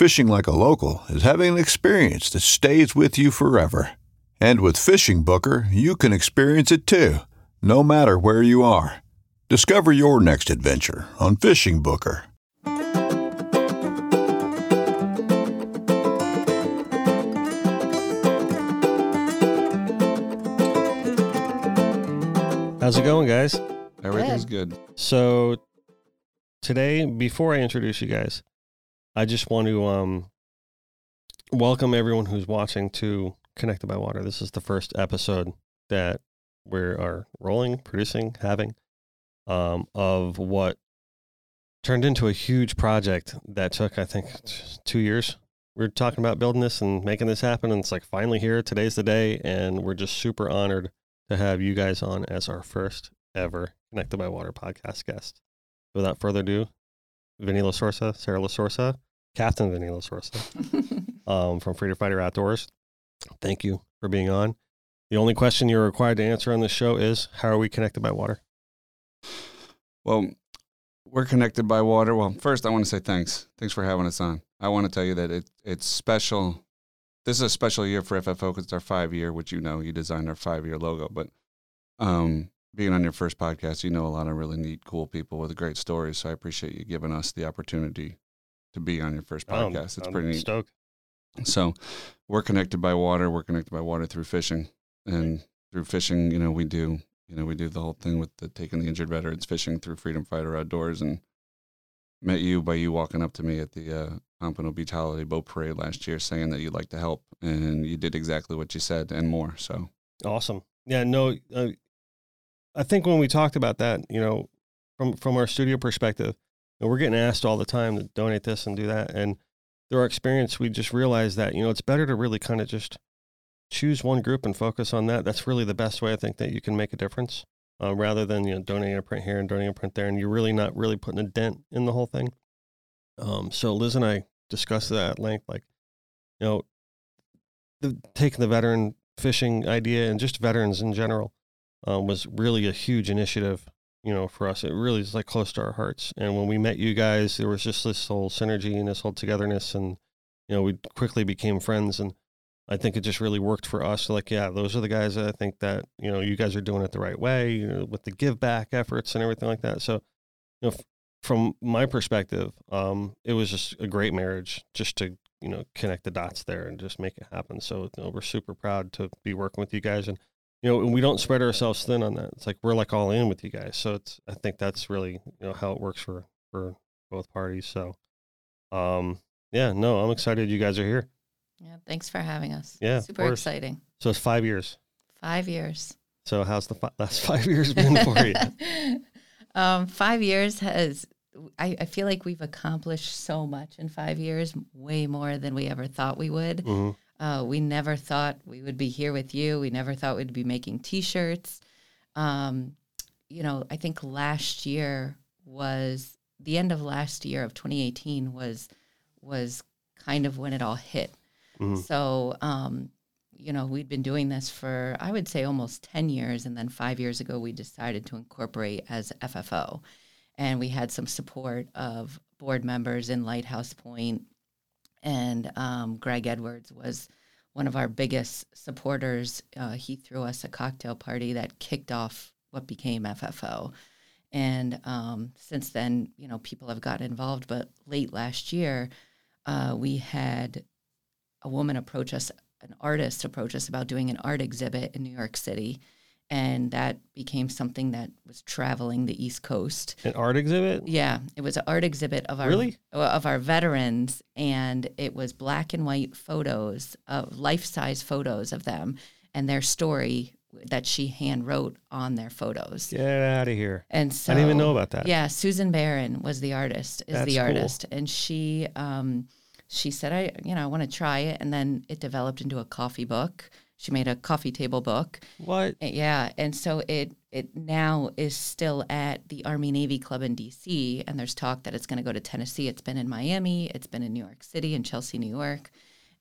Fishing like a local is having an experience that stays with you forever. And with Fishing Booker, you can experience it too, no matter where you are. Discover your next adventure on Fishing Booker. How's it going, guys? Everything's good. So today, before I introduce you guys, I just want to um, welcome everyone who's watching to Connected by Water. This is the first episode that we are rolling, producing, having um, of what turned into a huge project that took, I think, two years. We are talking about building this and making this happen, and it's like finally here. Today's the day, and we're just super honored to have you guys on as our first ever Connected by Water podcast guest. Without further ado, Vinnie LaSorsa, Sarah LaSorsa, Captain Vinnie LaSorsa um, from Freedom Fighter Outdoors. Thank you for being on. The only question you're required to answer on this show is how are we connected by water? Well, we're connected by water. Well, first, I want to say thanks. Thanks for having us on. I want to tell you that it, it's special. This is a special year for FFO because it's our five year, which you know, you designed our five year logo. But um, being on your first podcast, you know a lot of really neat, cool people with great stories. So I appreciate you giving us the opportunity to be on your first Um, podcast. it's I'm pretty neat. stoked. So we're connected by water. We're connected by water through fishing, and through fishing, you know, we do, you know, we do the whole thing with the taking the injured veterans fishing through Freedom Fighter Outdoors, and met you by you walking up to me at the uh, Pompano Beach Holiday Boat Parade last year, saying that you'd like to help, and you did exactly what you said and more. So Awesome. Yeah, no, uh, I think when we talked about that, you know, from from our studio perspective, know, we're getting asked all the time to donate this and do that, and through our experience, we just realized that you know it's better to really kind of just choose one group and focus on that. That's really the best way I think that you can make a difference, uh, rather than you know donating a print here and donating a print there, and you're really not really putting a dent in the whole thing. Um, so Liz and I discussed that at length, like you know, the, taking the veteran fishing idea and just veterans in general um, was really a huge initiative you know for us it really is like close to our hearts. And when we met you guys there was just this whole synergy and this whole togetherness and you know we quickly became friends. And i think it just really worked for us. Like yeah those are the guys that i think that you know you guys are doing it the right way you know with the give back efforts and everything like that. So you know f- from my perspective um it was just a great marriage just to you know connect the dots there and just make it happen. So you know, we're super proud to be working with you guys. And you know and we don't spread ourselves thin on that it's like we're like all in with you guys so it's i think that's really you know how it works for for both parties so um yeah no i'm excited you guys are here Yeah, thanks for having us. Yeah, super exciting. so it's five years Five years. so how's the fi- last five years been for you um, five years has. I, I feel like we've accomplished so much in five years, way more than we ever thought we would. Mhm. Uh, we never thought we would be here with you. We never thought we'd be making T-shirts. Um, you know, I think last year was the end of last year of 2018 was was kind of when it all hit. Mhm. So, um, you know, we'd been doing this for, I would say, almost 10 years. And then five years ago, we decided to incorporate as FFO. And we had some support of board members in Lighthouse Point, and um, Greg Edwards was one of our biggest supporters. Uh, he threw us a cocktail party that kicked off what became FFO. And um, since then, you know, people have gotten involved. But late last year, uh, we had a woman approach us, an artist approach us about doing an art exhibit in New York City and that became something that was traveling the East Coast. An art exhibit? Yeah, it was an art exhibit of our really? of our veterans, and it was black and white photos of life size photos of them and their story that she hand wrote on their photos. Get out of here! And so I didn't even know about that. Yeah, Susan Barron was the artist. Is That's the cool. artist, and she um, she said, I you know I want to try it, and then it developed into a coffee book. She made a coffee table book. What? Uh, Yeah, and so it it now is still at the Army Navy Club in D.C. and there's talk that it's going to go to Tennessee. It's been in Miami, it's been in New York City and Chelsea, New York,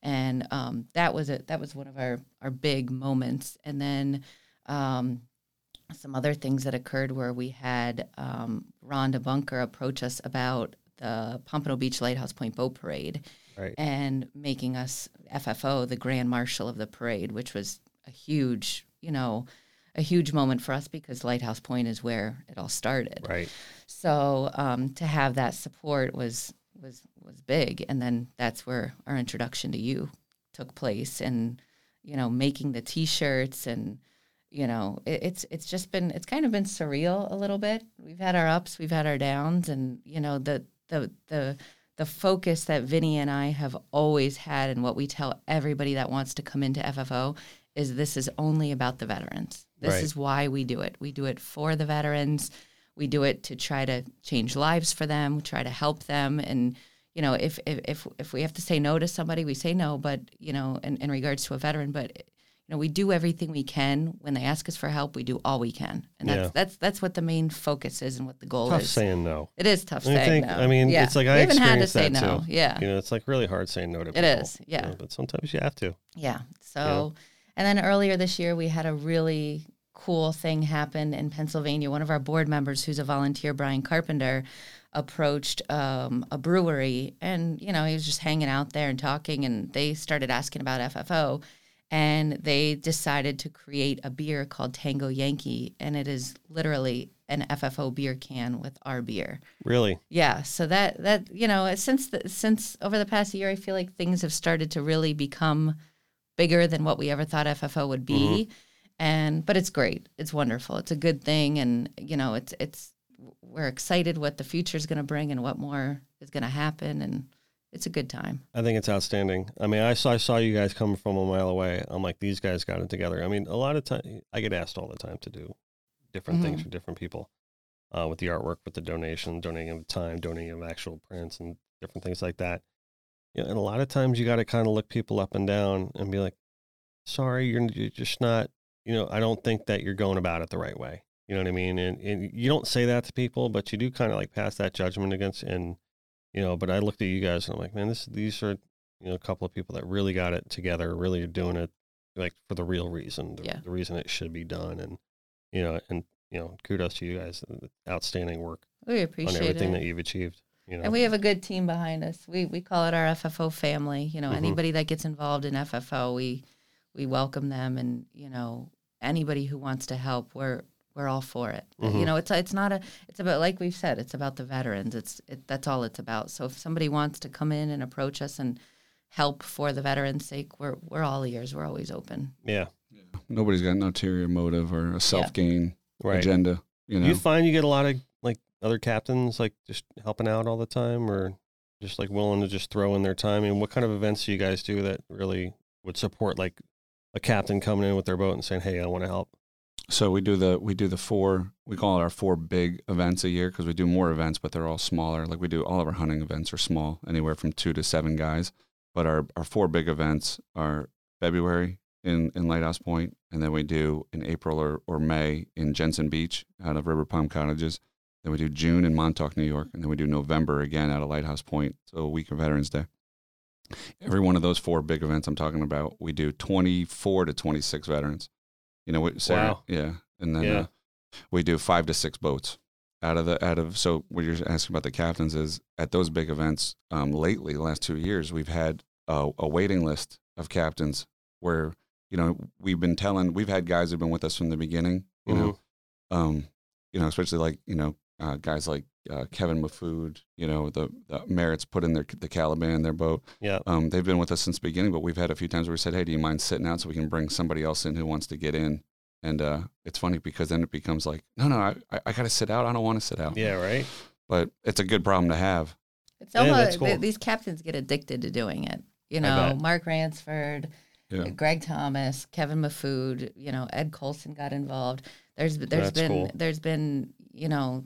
and um, that was it. that was one of our our big moments. And then um, some other things that occurred where we had um, Rhonda Bunker approach us about the Pompano Beach Lighthouse Point Boat Parade Right. and making us FFO, the Grand Marshal of the parade, which was a huge, you know, a huge moment for us because Lighthouse Point is where it all started. Right. So um, to have that support was was was big, and then that's where our introduction to you took place, and you know, making the T-shirts and you know, it, it's it's just been it's kind of been surreal a little bit. We've had our ups, we've had our downs, and you know, the the the the focus that Vinnie and I have always had, and what we tell everybody that wants to come into FFO is this is only about the veterans. This Right. is why we do it. We do it for the veterans. We do it to try to change lives for them. We try to help them. And you know, if if if, if we have to say no to somebody, we say no. But you know, in, in regards to a veteran, but you know, we do everything we can. When they ask us for help, we do all we can, and that's Yeah. that's that's what the main focus is and what the goal Tough is. saying no. It is tough I saying think. no. I mean, Yeah. it's like we I haven't had to say that no. too. Yeah, You know, it's like really hard saying no to people. It is, you yeah. know, but sometimes you have to. Yeah. So, and then earlier this year, we had a really cool thing happen in Pennsylvania. One of our board members, who's a volunteer, Brian Carpenter, approached um, a brewery and, you know, he was just hanging out there and talking, and they started asking about FFO. And they decided to create a beer called Tango Yankee, and it is literally an FFO beer can with our beer. Really. Yeah, so that that you know, since the, since over the past year, I feel like things have started to really become bigger than what we ever thought FFO would be, mm-hmm. and but it's great, it's wonderful, it's a good thing, and you know, it's it's we're excited what the future is going to bring and what more is going to happen, and it's a good time. I think it's outstanding. I mean, I saw I saw you guys coming from a mile away. I'm like, these guys got it together. I mean, a lot of time I get asked all the time to do different things Mhm. for different people, uh, with the artwork, with the donation, donating of time, donating of actual prints, and different things like that. Yeah, and a lot of times you got to kind of look people up and down and be like, sorry, you're, you're just not. You know, I don't think that you're going about it the right way. You know what I mean? And, and you don't say that to people, but you do kind of like pass that judgment against and you know but i looked at you guys and i'm like man this these are you know a couple of people that really got it together really are doing it like for the real reason the, Yeah. the reason it should be done and you know and you know kudos to you guys outstanding work We on appreciate everything it. that you've achieved you know And we have a good team behind us. We we call it our FFO family. You know, Mhm. anybody that gets involved in FFO, we we welcome them, and you know, anybody who wants to help, we're we're all for it. Mhm. You know, it's it's not a it's about like we've said, it's about the veterans. It's it, that's all it's about. So if somebody wants to come in and approach us and help for the veterans' sake, we're we're all ears. We're always open. yeah Nobody's got an ulterior motive or a self gain right agenda. You know, you find you get a lot of like other captains like just helping out all the time or just like willing to just throw in their time and what kind of events do you guys do that really would support like a captain coming in with their boat and saying hey i want to help So we do the we do the four we call it our four big events a year because we do more events, but they're all smaller. Like we do all of our hunting events are small, anywhere from two to seven guys. But our our four big events are February in in Lighthouse Point, and then we do in April or or May in Jensen Beach out of River Palm Cottages. Then we do June in Montauk, New York, and then we do November again out of Lighthouse Point. So a week of Veterans Day. every one of those four big events I'm talking about, we do 24 to 26 veterans. You know, we, Sarah, Wow. yeah, and then Yeah. uh, we do five to six boats out of the out of. So what you're asking about the captains is at those big events. Um, lately, the last two years, we've had a, a waiting list of captains where you know we've been telling we've had guys who've been with us from the beginning. You know, um, you know, especially like you know uh, guys like uh, Kevin Mafood. You know, the, the Merritt's put in their the Caliban their boat. Yeah. Um, they've been with us since the beginning, but we've had a few times where we said, "Hey, do you mind sitting out so we can bring somebody else in who wants to get in?" And uh, it's funny because then it becomes like, "No, no, I, I, I got to sit out. I don't want to sit out." Yeah. Right. But it's a good problem to have. It's Yeah, almost cool. th- these captains get addicted to doing it. You know. Mark Ransford, Yeah. Greg Thomas, Kevin Mafood. You know, Ed Colson got involved. There's there's That's been cool. there's been you know,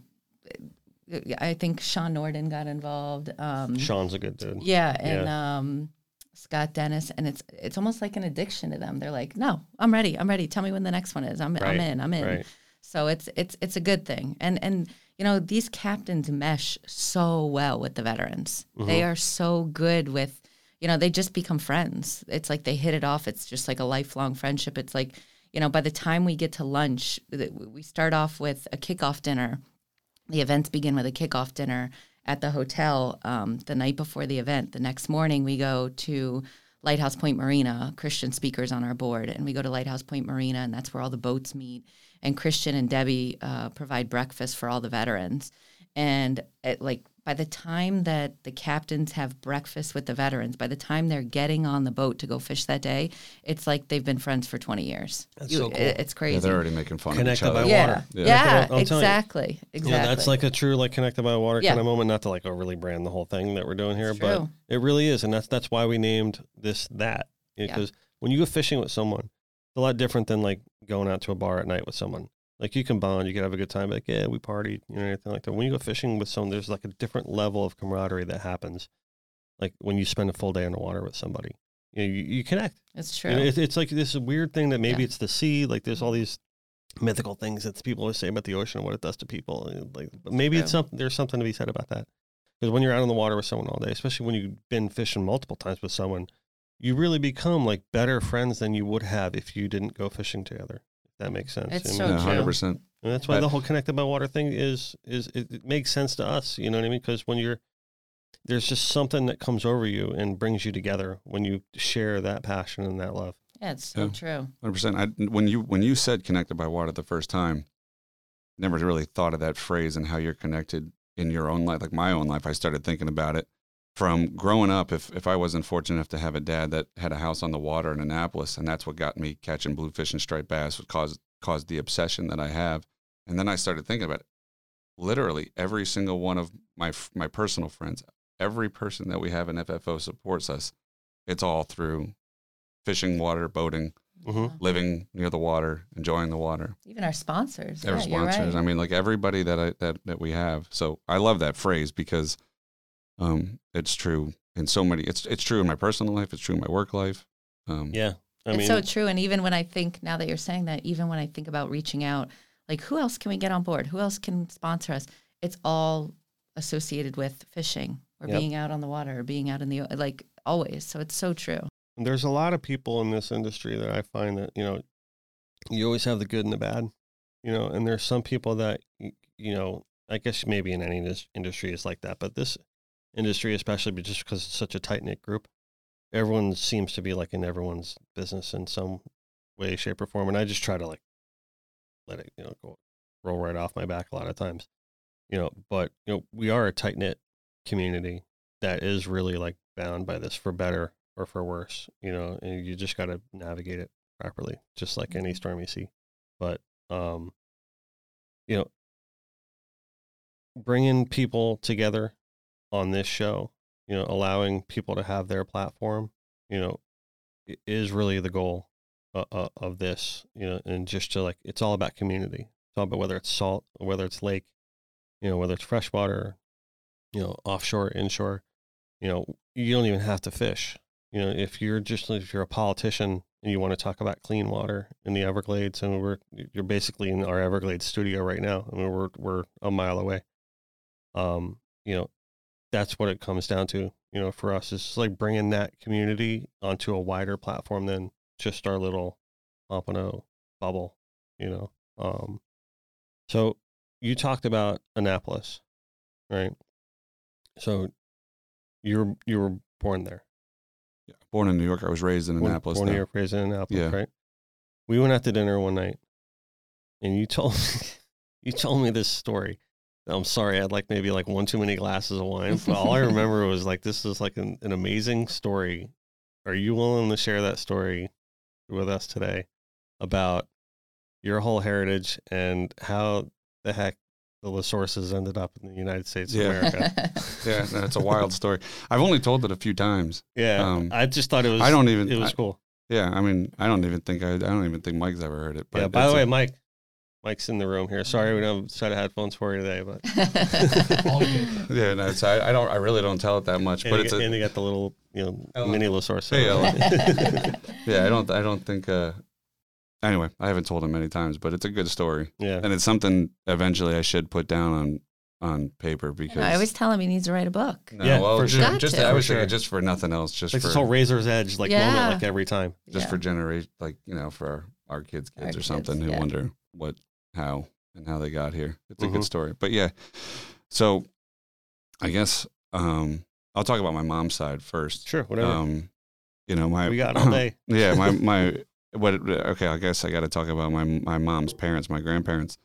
I think Sean Norden got involved. Um, Sean's a good dude. yeah, and um, Scott Dennis, and it's it's almost like an addiction to them. They're like, no, I'm ready. I'm ready. Tell me when the next one is. I'm Right, I'm in. I'm in. right. So it's it's it's a good thing. And and you know these captains mesh so well with the veterans. Mm-hmm. They are so good with you know they just become friends. It's like they hit it off. It's just like a lifelong friendship. It's like you know by the time we get to lunch, we start off with a kickoff dinner. The events begin with a kickoff dinner at the hotel um, the night before the event. The next morning, we go to Lighthouse Point Marina, Christian speakers on our board, and we go to Lighthouse Point Marina, and that's where all the boats meet. And Christian and Debbie uh, provide breakfast for all the veterans. And it, like by the time that the captains have breakfast with the veterans, by the time they're getting on the boat to go fish that day, it's like they've been friends for 20 years. That's so cool. it- it's crazy. Yeah, they're already making fun Connected of each by other. yeah, water. yeah, Yeah. I'm telling you. exactly, exactly. Yeah, that's like a true like connected by water Yeah. kind of moment. Not to like overly brand the whole thing that we're doing here, but it really is, and that's that's why we named this that Yeah. because when you go fishing with someone, it's a lot different than like going out to a bar at night with someone. Like you can bond, you can have a good time, like yeah, we partied, you know, anything like that. When you go fishing with someone, there's like a different level of camaraderie that happens. Like when you spend a full day in the water with somebody, you know, you, you connect. it's You true. know, it's, it's like this weird thing that maybe Yeah. it's the sea. Like there's all these mythical things that people always say about the ocean and what it does to people. and, Like, but maybe it's something. There's something to be said about that. Because when you're out in the water with someone all day, especially when you've been fishing multiple times with someone, you really become like better friends than you would have if you didn't go fishing together. If that makes sense. It's And- so Yeah, true. hundred percent. and that's why But- the whole connected by water thing is is it, it makes sense to us. You know what I mean? Because when you're there's just something that comes over you and brings you together when you share that passion and that love. yeah, it's so Yeah. true. Hundred percent. When you when you said connected by water the first time, never really thought of that phrase and how you're connected in your own life. Like my own life, I started thinking about it from growing up. If if I wasn't fortunate enough to have a dad that had a house on the water in Annapolis, and that's what got me catching bluefish and striped bass, what caused caused the obsession that I have. And then I started thinking about it. Literally every single one of my my personal friends, every person that we have in FFO supports us. It's all through fishing, water, boating, Mhm. Living near the water, enjoying the water. Even our sponsors. Our yeah, sponsors. right. I mean, like everybody that I that that we have. So I love that phrase because um, it's true in so many. It's it's true in my personal life. It's true in my work life. Um, Yeah. I it's mean, so true. And even when I think now that you're saying that, even when I think about reaching out, like who else can we get on board? Who else can sponsor us? It's all associated with fishing or Yep. being out on the water or being out in the like always. So it's so true. there's a lot of people in this industry that I find that, you know, you always have the good and the bad, you know, and there's some people that, you know, I guess maybe in any industry is like that, but this industry, especially but just because it's such a tight knit group, everyone seems to be like in everyone's business in some way, shape, or form. And I just try to like let it, you know, go roll right off my back a lot of times, you know, but, you know, we are a tight knit community that is really like bound by this for better or for worse, you know, and you just got to navigate it properly, just like any storm you see. But, um, you know, bringing people together on this show, you know, allowing people to have their platform, you know, is really the goal uh, uh, of this, you know, and just to like, it's all about community. It's all about whether it's salt, whether it's lake, you know, whether it's freshwater, you know, offshore, inshore, you know, you don't even have to fish. You know, if you're just if you're a politician and you want to talk about clean water in the Everglades, and we're you're basically in our Everglades studio right now. I mean, we're we're a mile away. Um, you know, that's what it comes down to. You know, for us, it's like bringing that community onto a wider platform than just our little Pompano bubble. You know, um, so you talked about Annapolis, right? So you were you were born there. Yeah. Born in New York. I was raised in Born- Annapolis. Born though. here, raised in Annapolis, Yeah. right? We went out to dinner one night, and you told me, you told me this story. I'm sorry, I had like maybe like one too many glasses of wine, but all I remember was like this is like an, an amazing story. Are you willing to share that story with us today about your whole heritage and how the heck the LaSorsas ended up in the United States Yeah. of America? Yeah, that's a wild story. I've only told it a few times. Yeah, Um, I just thought it was. I don't even. It was I- cool. yeah, I mean, I don't even think I. I don't even think Mike's ever heard it. But yeah. By the way, a- Mike, Mike's in the room here. Sorry, we don't have a set of headphones for you today, but yeah, no, it's, I, I don't. I really don't tell it that much. and, but it's it's a, and you got the little you know Ella. mini LaSorsa. Hey, Ella. yeah, I don't. I don't think. uh Anyway, I haven't told him many times, but it's a good story, yeah. and it's something eventually I should put down on on paper because. I always tell him he needs to write a book. no, Yeah, well, for just, sure. just Got to. I was For sure. just for nothing else, just like for this whole razor's edge like Yeah. moment like every time. just Yeah. for generation, like you know, for our, our kids' Our kids or kids, something who yeah. wonder what, how, and how they got here. It's a Mhm. good story, but yeah. So, I guess um, I'll talk about my mom's side first. Sure, whatever. Um, you know, my we got all day. yeah, my my what? Okay, I guess I got to talk about my my mom's parents, my grandparents.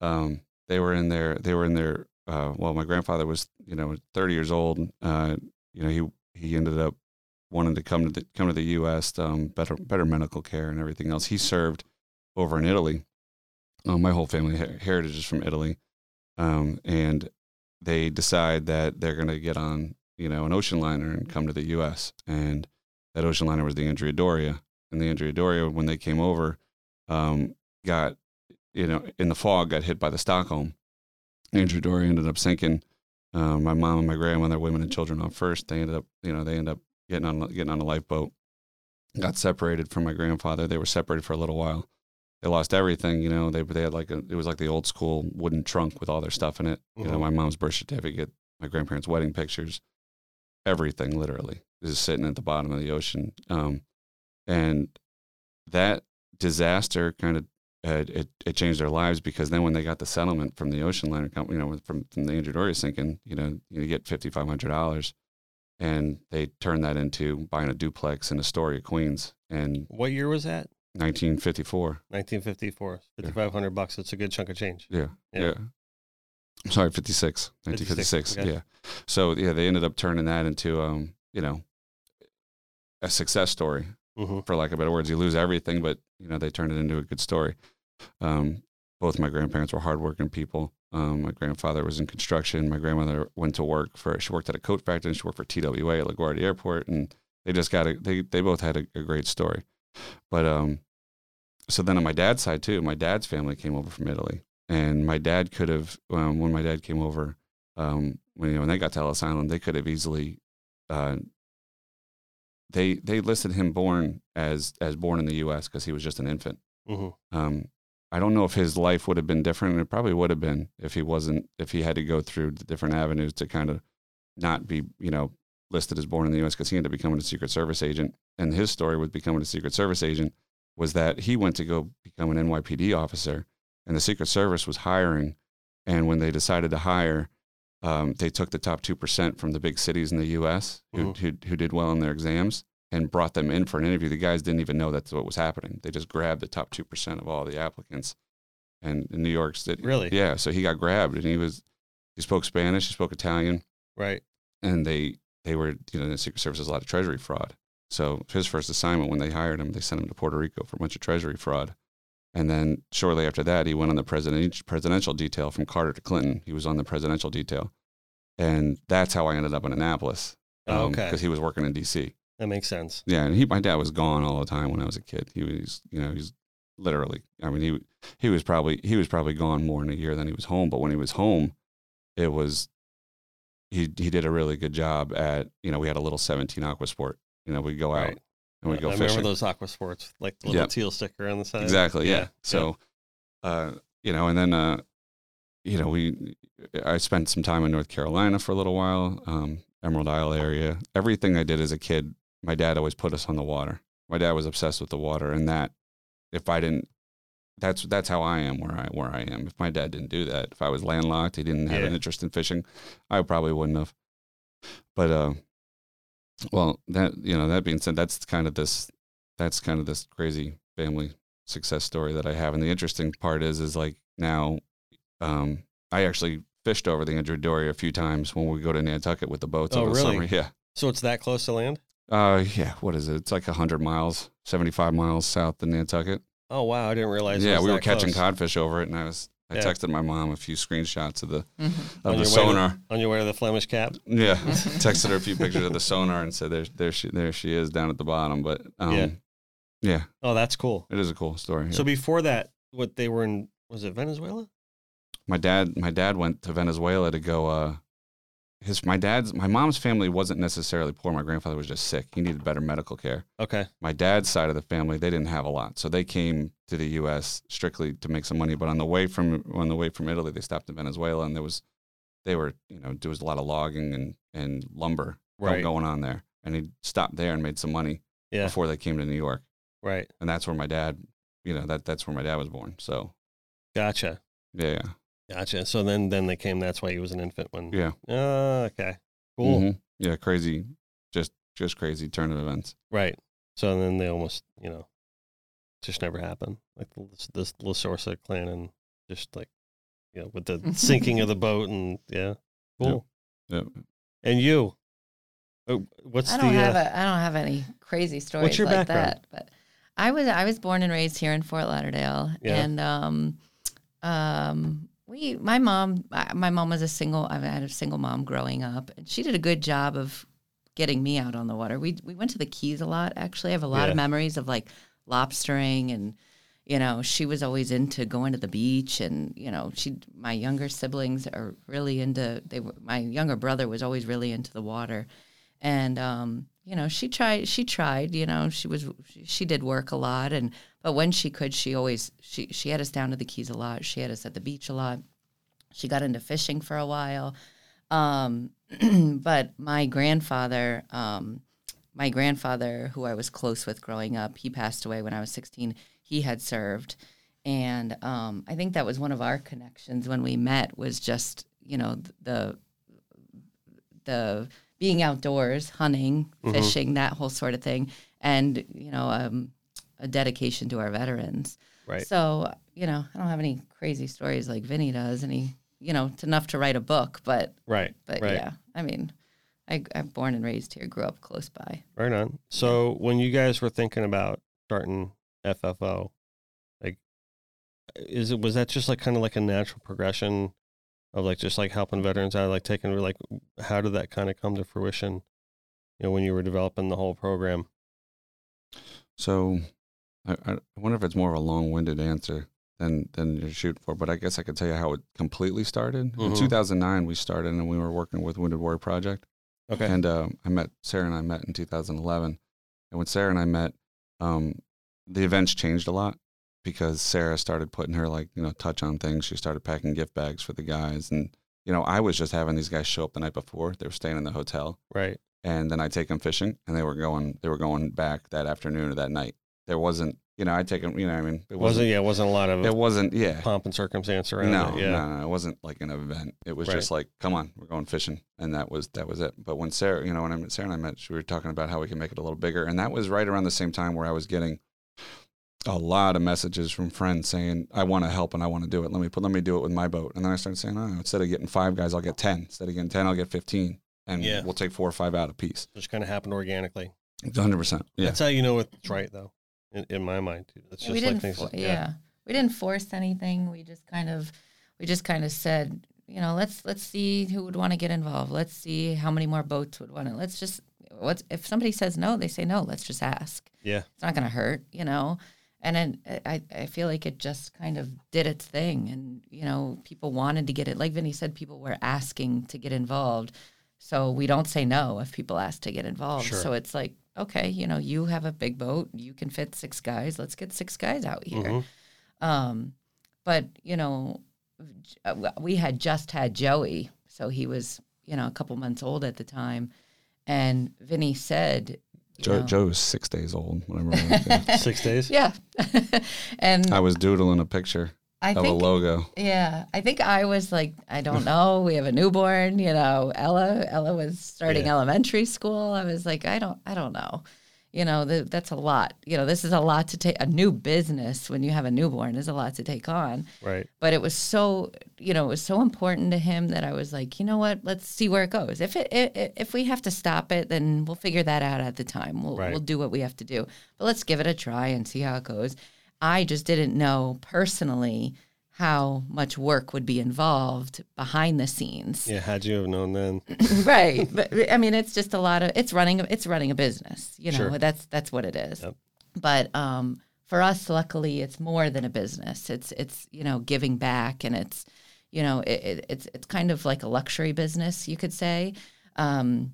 Um, they were in their they were in their uh, well, my grandfather was you know 30 years old. Uh, you know, he he ended up wanting to come to the, come to the U.S. Um, better better medical care and everything else. He served over in Italy. Um, my whole family heritage is from Italy, um, and they decide that they're going to get on you know an ocean liner and come to the U.S. and that ocean liner was the Andrea Doria, and the Andrea Doria when they came over, um, got you know in the fog got hit by the Stockholm. Andrea Doria ended up sinking. Um, my mom and my grandmother, women and children on first. They ended up you know they ended up getting on getting on a lifeboat. Got separated from my grandfather. They were separated for a little while. They lost everything. You know they they had like a it was like the old school wooden trunk with all their stuff in it. You know Mhm. my mom's birth certificate, my grandparents' wedding pictures, everything literally is sitting at the bottom of the ocean. Um, and that disaster kind of uh, it, it changed their lives because then when they got the settlement from the ocean liner company, you know, from from the Andrea Doria sinking, you know, you get fifty five hundred dollars, and they turned that into buying a duplex in Astoria, Queens, And What year was that? Nineteen fifty four. 1954. 5500 bucks. It's a good chunk of change. Yeah. Yeah. Yeah. I'm sorry, 56. 1956. 56, okay. Yeah. So, yeah, they ended up turning that into, um, you know, a success story, hmm for lack of better words. You lose everything, but, you know, they turned it into a good story. Um, both my grandparents were hardworking people. Um, my grandfather was in construction. My grandmother went to work for, she worked at a coat factory and she worked for TWA at LaGuardia Airport. And they just got a, they, they both had a, a great story. But, um, so then on my dad's side too, my dad's family came over from Italy, and my dad could have um, when my dad came over, um, when you know when they got to Ellis Island, they could have easily, uh, they they listed him born as as born in the U.S. because he was just an infant. hmm Um, I don't know if his life would have been different, and it probably would have been if he wasn't if he had to go through the different avenues to kind of not be you know listed as born in the U.S. because he ended up becoming a Secret Service agent, and his story with becoming a Secret Service agent was that he went to go become an NYPD officer, and the Secret Service was hiring, and when they decided to hire, um, they took the top two percent from the big cities in the U.S. Who, Mhm. who who did well in their exams and brought them in for an interview. The guys didn't even know that's what was happening. They just grabbed the top two percent of all the applicants, and in New York City, Really? yeah. So he got grabbed, and he was he spoke Spanish, he spoke Italian, Right. and they they were you know the Secret Service has a lot of treasury fraud. So his first assignment when they hired him, they sent him to Puerto Rico for a bunch of treasury fraud. And then shortly after that, he went on the president, presidential detail from Carter to Clinton. He was on the presidential detail. And that's how I ended up in Annapolis. Oh, okay. Because he was working in D.C. That makes sense. Yeah, and he, my dad was gone all the time when I was a kid. He was, you know, he's literally. I mean, he he was probably he was probably gone more in a year than he was home. But when he was home, it was he he did a really good job at. You know, we had a little seventeen Aquasport. You know, we go out Right. and we I go remember fishing. those Aquasports, like the little Yep. teal sticker on the side. Exactly. Yeah. Yeah. So, uh, you know, and then uh, you know, we I spent some time in North Carolina for a little while, um, Emerald Isle area. Everything I did as a kid, my dad always put us on the water. My dad was obsessed with the water, and that if I didn't, that's that's how I am where I where I am. If my dad didn't do that, if I was landlocked, he didn't have Yeah. an interest in fishing, I probably wouldn't have. But uh, well, that you know, that being said, that's kind of this that's kind of this crazy family success story that I have. And the interesting part is, is like now, um, I actually fished over the Andrea Doria a few times when we go to Nantucket with the boats Oh, over the really? summer. Yeah. So it's that close to land? Uh, yeah. What is it? It's like hundred miles, seventy-five miles south of Nantucket. Oh wow, I didn't realize. yeah, we were that catching codfish over it, and I was I Yeah. texted my mom a few screenshots of the Mhm. of On the way to- sonar. on your way to the Flemish Cap. Yeah, texted her a few pictures of the sonar and said, "There, there she, there she is down at the bottom." But um, Yeah. yeah, Oh, that's cool. it is a cool story. So before that, what they were in was it Venezuela? my dad, my dad went to Venezuela to go. Uh, his my dad's my mom's family wasn't necessarily poor. My grandfather was just sick. He needed better medical care. Okay. My dad's side of the family, they didn't have a lot, so they came to the U.S. strictly to make some money. But on the way from on the way from Italy, they stopped in Venezuela, and there was they were you know there was a lot of logging and and lumber Right. going on there, and he stopped there and made some money Yeah. before they came to New York, Right. and that's where my dad, you know that that's where my dad was born. So Gotcha. yeah, yeah, Gotcha. So then then they came. That's why he was an infant when. yeah. Oh, okay. Cool. Mhm. Yeah, crazy, just just crazy turn of events. Right. So then they almost you know, just never happened. Like this, this LaSorsa clan and just like, you know, with the sinking of the boat and yeah. Cool. Yeah. And you. Oh, what's I don't the? have uh, a I don't have any crazy stories your like background? that. But I was I was born and raised here in Fort Lauderdale, Yeah. and um, um, we my mom my mom was a single I had a single mom growing up, and she did a good job of getting me out on the water. We we went to the Keys a lot. Actually, I have a lot Yeah. of memories of like lobstering and. You know, she was always into going to the beach, and you know, she. My younger siblings are really into. They were. My younger brother was always really into the water, and um, you know she tried she tried you know she was she, did work a lot and but when she could she always she she had us down to the keys a lot. She had us at the beach a lot. She got into fishing for a while. Um, but my grandfather um, my grandfather who i was close with growing up he passed away when i was 16 he had served. And um, i think that was one of our connections when we met was just you know the the being outdoors, hunting, Mhm. fishing, that whole sort of thing, and you know, um, a dedication to our veterans. right. So you know, I don't have any crazy stories like Vinnie does, and he, you know, it's enough to write a book. But Right. but right. yeah, I mean, I, I'm born and raised here, grew up close by. Right on. So when you guys were thinking about starting FFO, like, is it was that just like kind of like a natural progression of like just like helping veterans out, like taking like how did that kind of come to fruition? You know, when you were developing the whole program. So, I, I wonder if it's more of a long-winded answer than than you're shooting for. But I guess I could tell you how it completely started. In Mhm. 2009, we started, and we were working with Wounded Warrior Project. Okay. And uh, I met Sarah and I met in 2011. And when Sarah and I met, um, the events changed a lot because Sarah started putting her like you know touch on things. She started packing gift bags for the guys, and you know I was just having these guys show up the night before. They were staying in the hotel, right. and then I take them fishing, and they were going they were going back that afternoon or that night. There wasn't you know I take them you know I mean it It wasn't yeah, it wasn't a lot of it wasn't yeah pomp and circumstance around no, it. Yeah. no, no, it wasn't like an event. It was Right. just like, come on, we're going fishing, and that was that was it. But when Sarah, you know, when I met Sarah and I met, we were talking about how we can make it a little bigger, and that was right around the same time where I was getting a lot of messages from friends saying, "I want to help and I want to do it. Let me put, let me do it with my boat." And then I started saying, "Oh, instead of getting five guys, I'll get ten. Instead of getting ten, I'll get fifteen, and Yeah. we'll take four or five out a piece." Just kind of happened organically. Hundred percent. Yeah. That's how you know it's right, though. In, in my mind, it's just we like didn't, things. fo- yeah. we didn't force anything. We just kind of, we just kind of said, you know, let's let's see who would want to get involved. Let's see how many more boats would want to. Let's just, what's if somebody says no, they say no. Let's just ask. Yeah. It's not going to hurt, you know. And then I, I feel like it just kind of did its thing, and you know, people wanted to get it. Like Vinnie said, people were asking to get involved. So we don't say no if people ask to get involved. Sure. So it's like, okay, you know, you have a big boat, you can fit six guys. Let's get six guys out here. Mhm. Um, but you know, we had just had Joey, so he was you know a couple months old at the time, and Vinny said, Joe, Joe was six days old whenever I there. Six days. yeah, and I was doodling a picture I of a logo. Yeah, I think I was like, I don't know. We have a newborn, you know. Ella, Ella was starting Yeah. elementary school. I was like, I don't, I don't know. You know, th- that's a lot. You know, this is a lot to take. A new business when you have a newborn is a lot to take on. Right. But it was so, you know, it was so important to him that I was like, you know what? Let's see where it goes. If it, i if we have to stop it, then we'll figure that out at the time. We'll Right. we'll do what we have to do. But let's give it a try and see how it goes. I just didn't know personally how much work would be involved behind the scenes. Yeah. Had you have known then, right. But I mean it's just a lot of it's running it's running a business. You know, Sure. that's that's what it is. Yep. But um for us luckily it's more than a business. It's it's you know giving back and it's you know it, it, it's it's kind of like a luxury business you could say. Um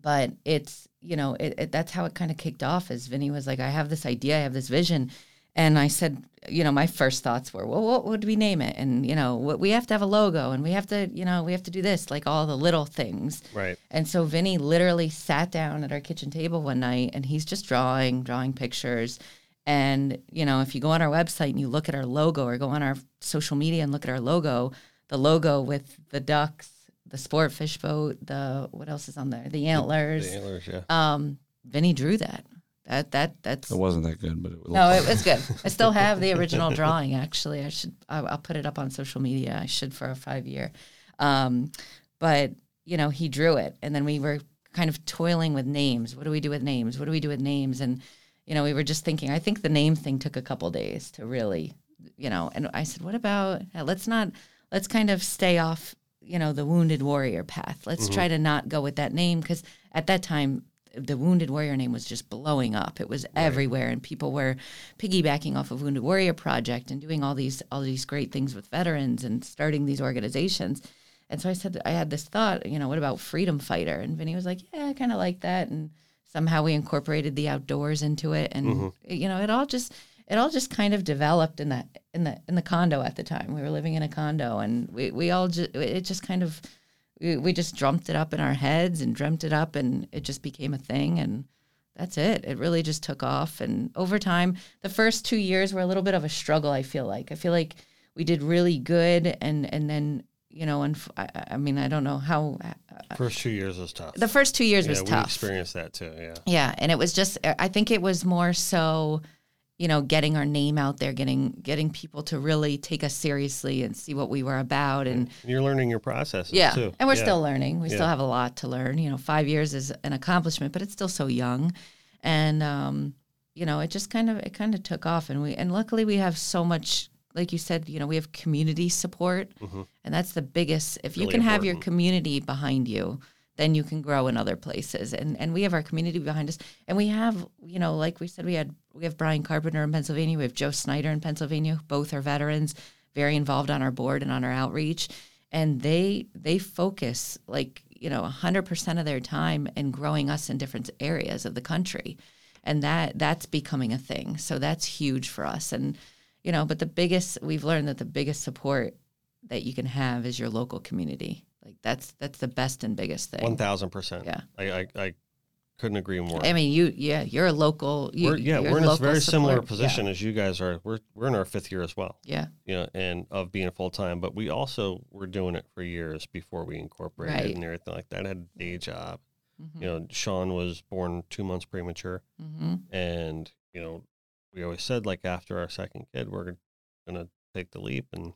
but it's you know it, it, that's how it kind of kicked off as vinnie was like i have this idea i have this vision and i said you know my first thoughts were well what would we name it and you know what we have to have a logo and we have to you know we have to do this like all the little things right? and so vinnie literally sat down at our kitchen table one night and he's just drawing drawing pictures and you know if you go on our website and you look at our logo or go on our social media and look at our logo the logo with the ducks the sport fish boat the what else is on there the antlers The antlers. Yeah. um, Vinnie drew that. That that that's It wasn't that good, but it no, it was good. I still have the original drawing. Actually, I should I'll, I'll put it up on social media. I should for a five year. Um, but you know, he drew it, and then we were kind of toiling with names. What do we do with names? What do we do with names? And you know, we were just thinking. I think the name thing took a couple days to really, you know. And I said, what about uh, let's not let's kind of stay off, you know, the wounded warrior path. Let's try to not go with that name because at that time the Wounded Warrior name was just blowing up. It was everywhere, and people were piggybacking off of Wounded Warrior Project and doing all these all these great things with veterans and starting these organizations. And so I said, I had this thought, you know, what about Freedom Fighter? And Vinnie was like, Yeah, I kind of like that. And somehow we incorporated the outdoors into it, and mm-hmm. you know, it all just it all just kind of developed in that in the in the condo at the time. We were living in a condo, and we we all just it just kind of we, we just drummed it up in our heads and dreamt it up and it just became a thing and that's it it really just took off and over time the first two years were a little bit of a struggle i feel like i feel like we did really good and and then you know and I, I mean i don't know how uh, uh, First two years was tough. the first two years yeah, was tough. we experienced that too. Yeah. yeah, and it was just I think it was more so, you know, getting our name out there, getting getting people to really take us seriously and see what we were about and And you're learning your processes yeah. too. And we're Yeah. still learning. We still have a lot to learn. You know, 5 years is an accomplishment, but it's still so young. And um, you know, it just kind of it kind of took off and we and luckily we have so much like you said, you know, we have community support. And that's the biggest if you Mm-hmm. Really can have your community behind you, then you can grow in other places. And and we have our community behind us. And we have, you know, like we said, we had we have Brian Carpenter in Pennsylvania, we have Joe Snyder in Pennsylvania. Both are veterans, very involved on our board and on our outreach. And they they focus like, you know, hundred percent of their time in growing us in different areas of the country. And that that's becoming a thing. So that's huge for us. And you know, but the biggest we've learned that the biggest support that you can have is your local community. Like that's that's the best and biggest thing. One thousand percent. Yeah. I, I I couldn't agree more. I mean, you yeah, you're a local. You, we're, yeah, we're in a very similar support. position as you guys are. We're we're in our fifth year as well. Yeah, You know, and of being full time, but we also were doing it for years before we incorporated Right. and everything like that. I had a day job. Mhm. You know, Sean was born two months premature, hmm and you know, we always said like after our second kid, we're gonna take the leap. And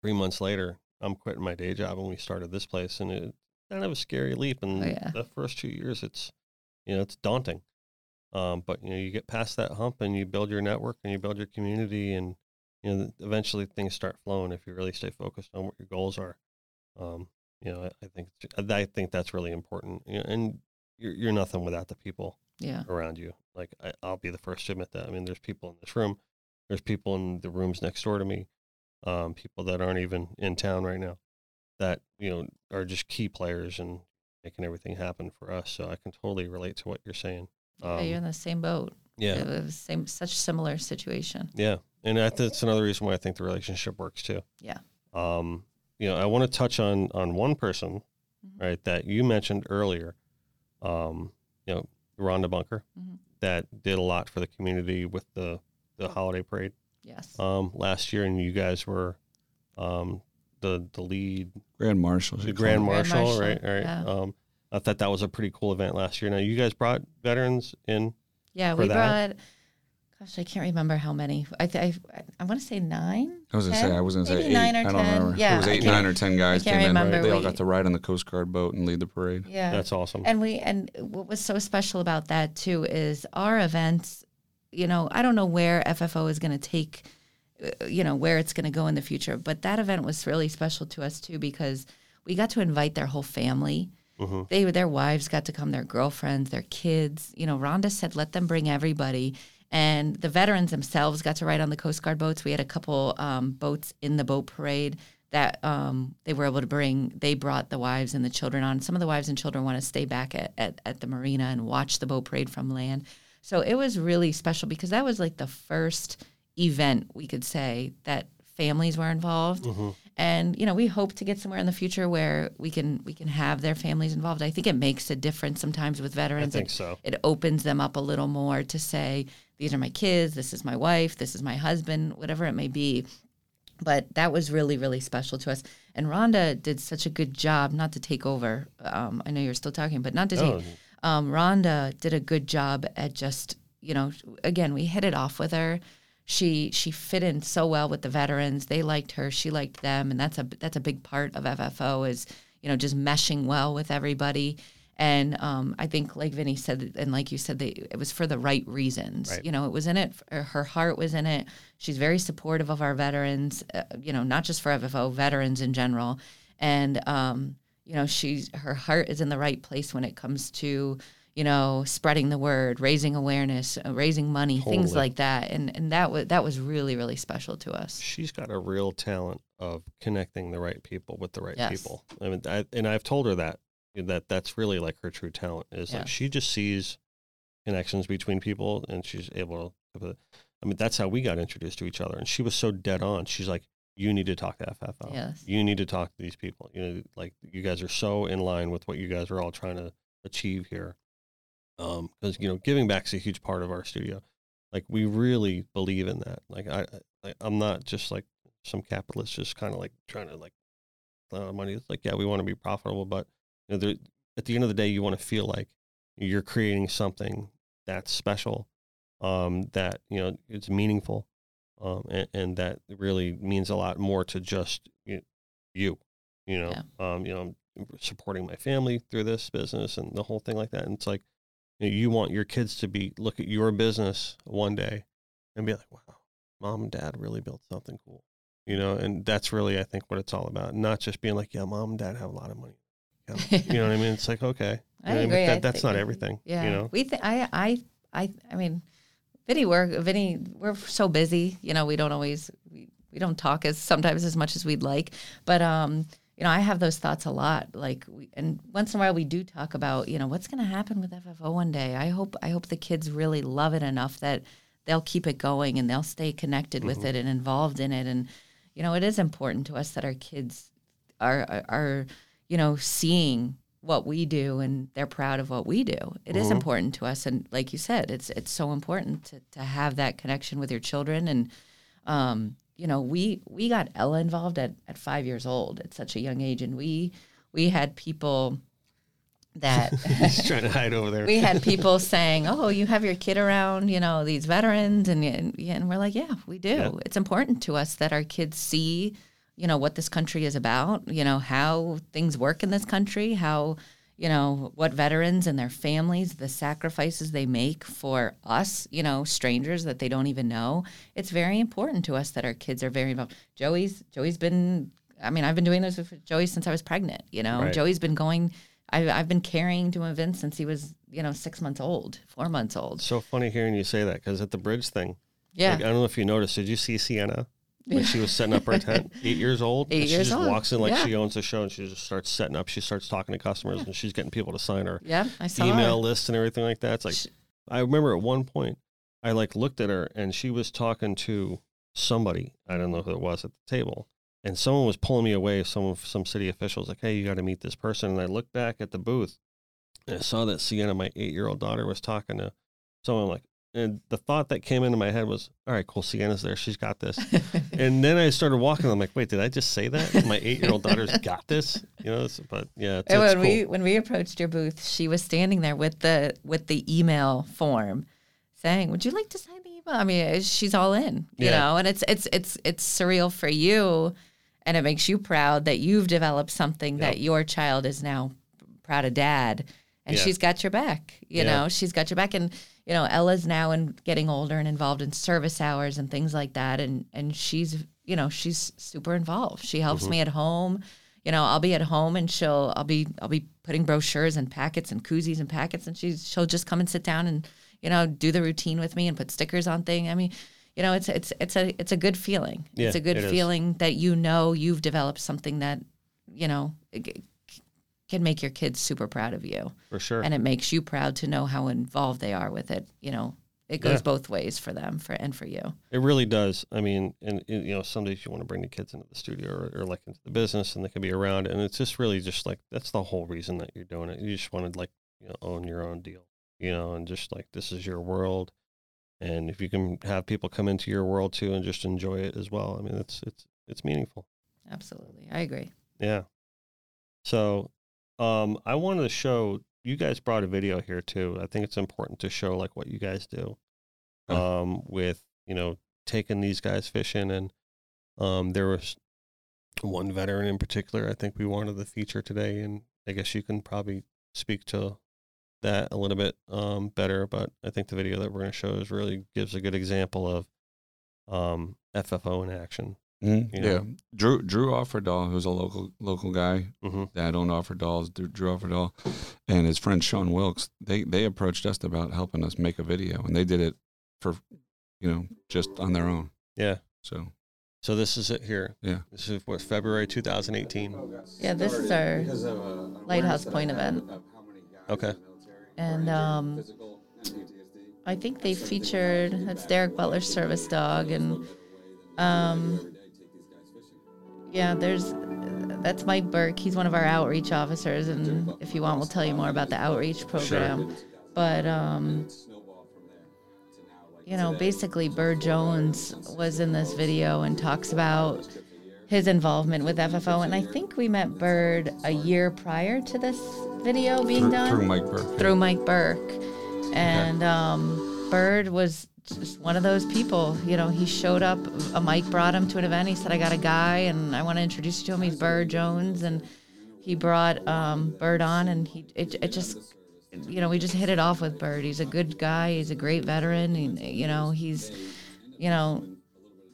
three months later, I'm quitting my day job, and we started this place, and it's kind of a scary leap. And Oh, yeah. the first two years, it's you know, it's daunting. Um, but you know, you get past that hump, and you build your network, and you build your community, and you know, eventually things start flowing if you really stay focused on what your goals are. Um, you know, I, I think I think that's really important. You know, and you're, you're nothing without the people yeah, around you. Like I, I'll be the first to admit that. I mean, there's people in this room, there's people in the rooms next door to me, um, people that aren't even in town right now, that you know are just key players and making everything happen for us. So I can totally relate to what you're saying. yeah. You're in Um, the same boat. Yeah. Same such similar situation. Yeah, and I, that's another reason why I think the relationship works too. Yeah. Um, you know, I want to touch on on one person, Mhm. right, that you mentioned earlier. Um, you know, Rhonda Bunker, Mhm. that did a lot for the community with the the holiday parade Yes. um last year, and you guys were um the the lead Grand Marshal. the grand called Grand marshal, Marshal, right? Right. yeah. Um, I thought that was a pretty cool event last year. Now you guys brought veterans in. Yeah, for we that? brought. Gosh, I can't remember how many. I th- I, I want to say nine. I was gonna say I was gonna say eight. nine or I don't 10. remember. Yeah, it was eight, nine, or ten guys can't came in. remember. They all got to ride on the Coast Guard boat and lead the parade. Yeah, That's awesome. and we and what was so special about that too is our events. You know, I don't know where FFO is going to take. uh, You know where it's going to go in the future, but that event was really special to us too because we got to invite their whole family. hmm They their wives got to come, their girlfriends, their kids. You know, Rhonda said let them bring everybody, and the veterans themselves got to ride on the Coast Guard boats. We had a couple um, boats in the boat parade that um, they were able to bring. They brought the wives and the children on. Some of the wives and children want to stay back at, at, at the marina and watch the boat parade from land. So it was really special because that was like the first event we could say that families were involved. Hmm and you know we hope to get somewhere in the future where we can we can have their families involved. I think it makes a difference sometimes with I veterans think it, so. it opens them up a little more to say these are my kids. This is my wife. This is my husband whatever it may be. But that was really really special to us. And rhonda did such a good job not to take over um, i know you're still talking but not to No, take um, Rhonda did a good job at just, you know, again, we hit it off with her. She she fit in so well with the veterans. They liked her. She liked them, and that's a that's a big part of FFO is you know just meshing well with everybody. And um, I think, like Vinnie said, and like you said, they, it was for the right reasons. Right. You know, it was in it. Her heart was in it. She's very supportive of our veterans. Uh, you know, not just for FFO, veterans in general. And um, you know she's her heart is in the right place when it comes to you know spreading the word raising awareness uh, raising money things like that and and that was that was really really special to us she's got a real talent of connecting the right people with the right Yes. people. I mean, I, and I've told her that that that's really like her true talent is Yeah. like she just sees connections between people and she's able to. I mean, that's how we got introduced to each other. And she was so dead on. She's like, "You need to talk to FFO. Yes. You need to talk to these people. You know, like you guys are so in line with what you guys are all trying to achieve here. Um, because you know, giving back is a huge part of our studio. Like we really believe in that. Like I, I I'm not just like some capitalist, just kind of like trying to like uh, money. It's like yeah, we want to be profitable, but you know, there, at the end of the day, you want to feel like you're creating something that's special, um, that you know it's meaningful, um, and, and that really means a lot more to just you. you you know, um, you know, I'm supporting my family through this business and the whole thing like that. And it's like you, know, you want your kids to be look at your business one day and be like, wow, mom and dad really built something cool, you know. And that's really, I think, what it's all about. Not just being like, yeah, mom and dad have a lot of money. Yeah. You know what I mean? It's like, okay, I You know what agree. mean? I That, that's not everything. Yeah. You know? We th- I I I I mean, Vinnie, we're Vinnie, we're so busy. You know, we don't always we, we don't talk as sometimes as much as we'd like. But um, you know, I have those thoughts a lot. Like, we, and once in a while we do talk about, you know, what's going to happen with FFO one day. I hope I hope the kids really love it enough that they'll keep it going and they'll stay connected with it and involved in it. And you know, it is important to us that our kids are are, are you know seeing what we do and they're proud of what we do. It is Mhm. important to us and like you said, it's it's so important to, to have that connection with your children and um, you know, we we got Ella involved at, at five years old at such a young age and we we had people that He's trying to hide over there. we had people saying, "Oh, you have your kid around, you know, these veterans," and and, and we're like, "Yeah, we do. Yeah. It's important to us that our kids see, you know, what this country is about, you know, how things work in this country, how, you know, what veterans and their families, the sacrifices they make for us, you know, strangers that they don't even know. It's very important to us that our kids are very involved. Joey's Joey's been I mean, I've been doing this with Joey since I was pregnant, you know. Right. Joey's been going I've, I've been carrying to events since he was, you know, six months old, four months old. so funny hearing you say that because at the bridge thing, Yeah. like, I don't know if you noticed. Did you see Sienna when she was setting up her tent? Eight years old. Eight and she years just old, walks in like yeah. she owns the show, and she just starts setting up. She starts talking to customers, and she's getting people to sign her yeah, I saw email her. list and everything like that. It's like Sh- I remember at one point I like looked at her and she was talking to somebody. I don't know who it was at the table. And someone was pulling me away, some some city officials like, Hey, you gotta meet this person. And I looked back at the booth and I saw that Sienna, my eight year old daughter, was talking to someone like and the thought that came into my head was, All right, cool, Sienna's there, she's got this. and then I started walking. I'm like, wait, did I just say that? My eight year old daughter's got this, you know. But yeah, it's, And it's when we when we approached your booth, she was standing there with the with the email form, saying, "Would you like to sign the email?" I mean, she's all in, you Yeah. know. And it's it's it's it's surreal for you, and it makes you proud that you've developed something that your child is now proud of dad, and Yeah. she's got your back. You Yeah. know, she's got your back, and you know, Ella's now and getting older and involved in service hours and things like that, and and she's you know she's super involved. She helps Mm-hmm. me at home you know i'll be at home and she'll i'll be i'll be putting brochures and packets and koozies and packets and she's she'll just come and sit down and you know do the routine with me and put stickers on thing i mean you know it's it's it's a it's a good feeling it's a good it is. feeling that you know you've developed something that you know can make your kids super proud of you for sure. and it makes you proud to know how involved they are with it you know it goes Yeah. both ways for them for and for you It really does. I mean, and, you know, some days you want to bring the kids into the studio or, or like into the business, and they can be around. And it's just really just like that's the whole reason that you're doing it. You just want to like you know own your own deal, you know, and just like this is your world. And if you can have people come into your world too and just enjoy it as well, I mean, it's it's it's meaningful. absolutely i agree Yeah. So, um, I wanted to show you guys brought a video here too. I think it's important to show like what you guys do, Oh. um, with you know taking these guys fishing, and um, there was one veteran in particular. I think we wanted to feature today, and I guess you can probably speak to that a little bit um, better. But I think the video that we're going to show is really gives a good example of um, FFO in action. Mhm. You Yeah. Drew Drew Offerdahl, who's a local local guy, hmm dad owned Offerdahl's, Drew Drew Offerdahl, and his friend Sean Wilkes. They they approached us about helping us make a video, and they did it for, you know, just on their own. Yeah. So So this is it here. Yeah. This is what February 2018. yeah this is our lighthouse point event Okay. and um, I think they featured that's Derek Butler's service dog, and um, yeah, there's that's Mike Burke. He's one of our outreach officers, and if you want, we'll tell you more about the outreach program. Sure. But um, you know, basically, Bird Jones was in this video and talks about his involvement with FFO, and I think we met Bird a year prior to this video being through, done through Mike Burke. through Mike Burke. And um, Bird was just one of those people. You know, he showed up. A Mike brought him to an event. He said, "I got a guy, and I want to introduce you to him. He's Bird Jones." And he brought um, Bird on, and he it, it just, you know, we just hit it off with Bird. He's a good guy. He's a great veteran. He, you know, he's, you know.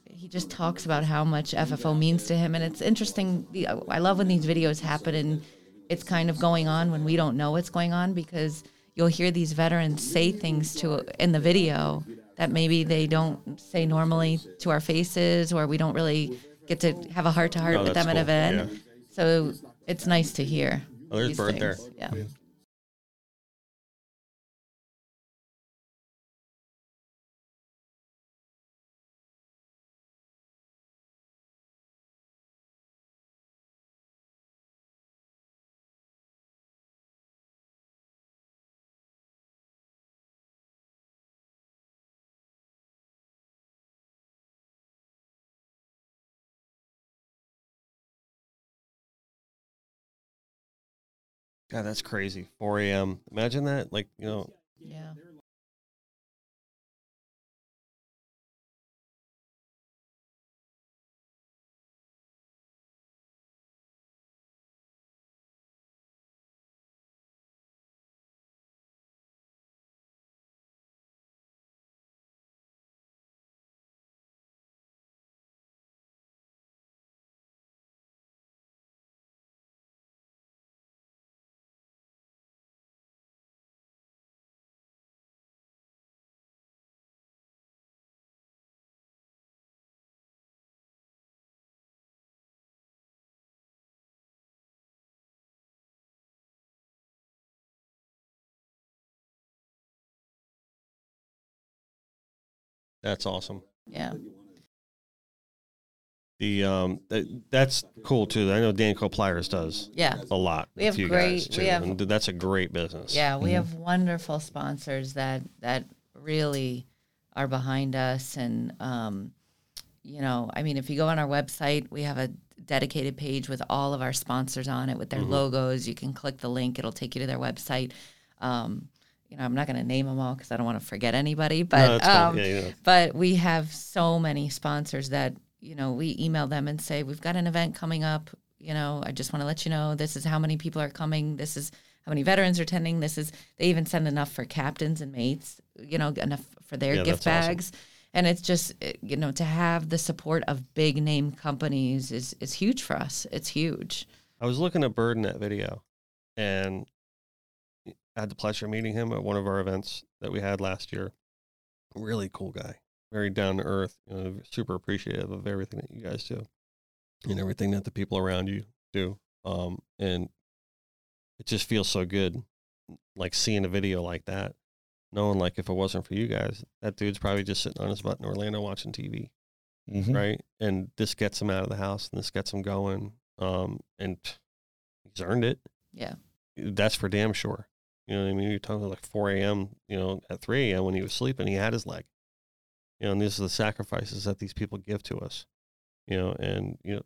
He just talks about how much FFO means to him, and it's interesting. I love when these videos happen, and it's kind of going on when we don't know what's going on because you'll hear these veterans say things to in the video that maybe they don't say normally to our faces or we don't really get to have a heart to heart with that's them at an cool. event so it's nice to hear Oh, there's these Bird there. things. yeah God, that's crazy. 4 a.m. Imagine that. Like, you know, yeah That's awesome. Yeah. The um, that, that's cool too. I know Danco Pliers does Yeah. a lot. We have great- we have- and that's a great business. Yeah, we Mhm. have wonderful sponsors that that really are behind us, and um, you know, I mean, if you go on our website, we have a dedicated page with all of our sponsors on it with their logos. You can click the link; it'll take you to their website. Um, you know, I'm not going to name them all because I don't want to forget anybody, but no, um, yeah, yeah. but we have so many sponsors that you know we email them and say we've got an event coming up you know i just want to let you know this is how many people are coming this is how many veterans are attending this is they even send enough for captains and mates you know enough for their Yeah, gift that's awesome. bags and it's just eh, you know to have the support of big name companies is is huge for us it's huge I was looking at Bird in that video, and I had the pleasure of meeting him at one of our events that we had last year. Really cool guy, very down to earth, you know, super appreciative of everything that you guys do, and everything that the people around you do. Um, and it just feels so good, like seeing a video like that, knowing like if it wasn't for you guys, that dude's probably just sitting on his butt in Orlando watching TV Mhm. right? And this gets him out of the house, and this gets him going. Um, and he's earned it. yeah That's for damn sure. You know what I mean? You're talking like 4 a.m. You know, at 3 a.m. when he was sleeping, he had his leg. You know, and these are the sacrifices that these people give to us. You know, and you know,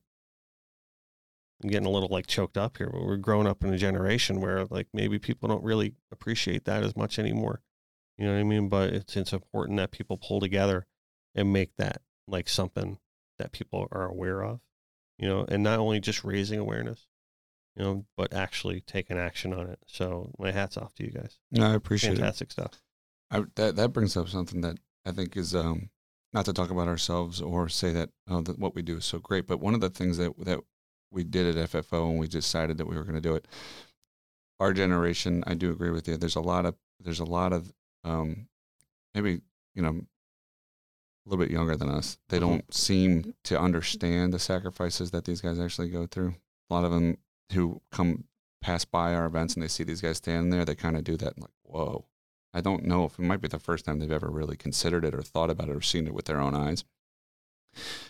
I'm getting a little like choked up here, but we're growing up in a generation where like maybe people don't really appreciate that as much anymore. You know what I mean? But it's it's important that people pull together and make that like something that people are aware of, you know, and not only just raising awareness, you know, but actually taking action on it. So my hats off to you guys. No, I appreciate it. Fantastic stuff. I, that that brings up something that I think is um, not to talk about ourselves or say that oh that what we do is so great, but one of the things that that we did at FFO and we decided that we were going to do it. Our generation, I do agree with you. There's a lot of there's a lot of um, maybe you know a little bit younger than us. They Mhm. don't seem to understand the sacrifices that these guys actually go through. A lot of them who come pass by our events and they see these guys standing there, they kind of do that and like, whoa. I don't know if it might be the first time they've ever really considered it or thought about it or seen it with their own eyes.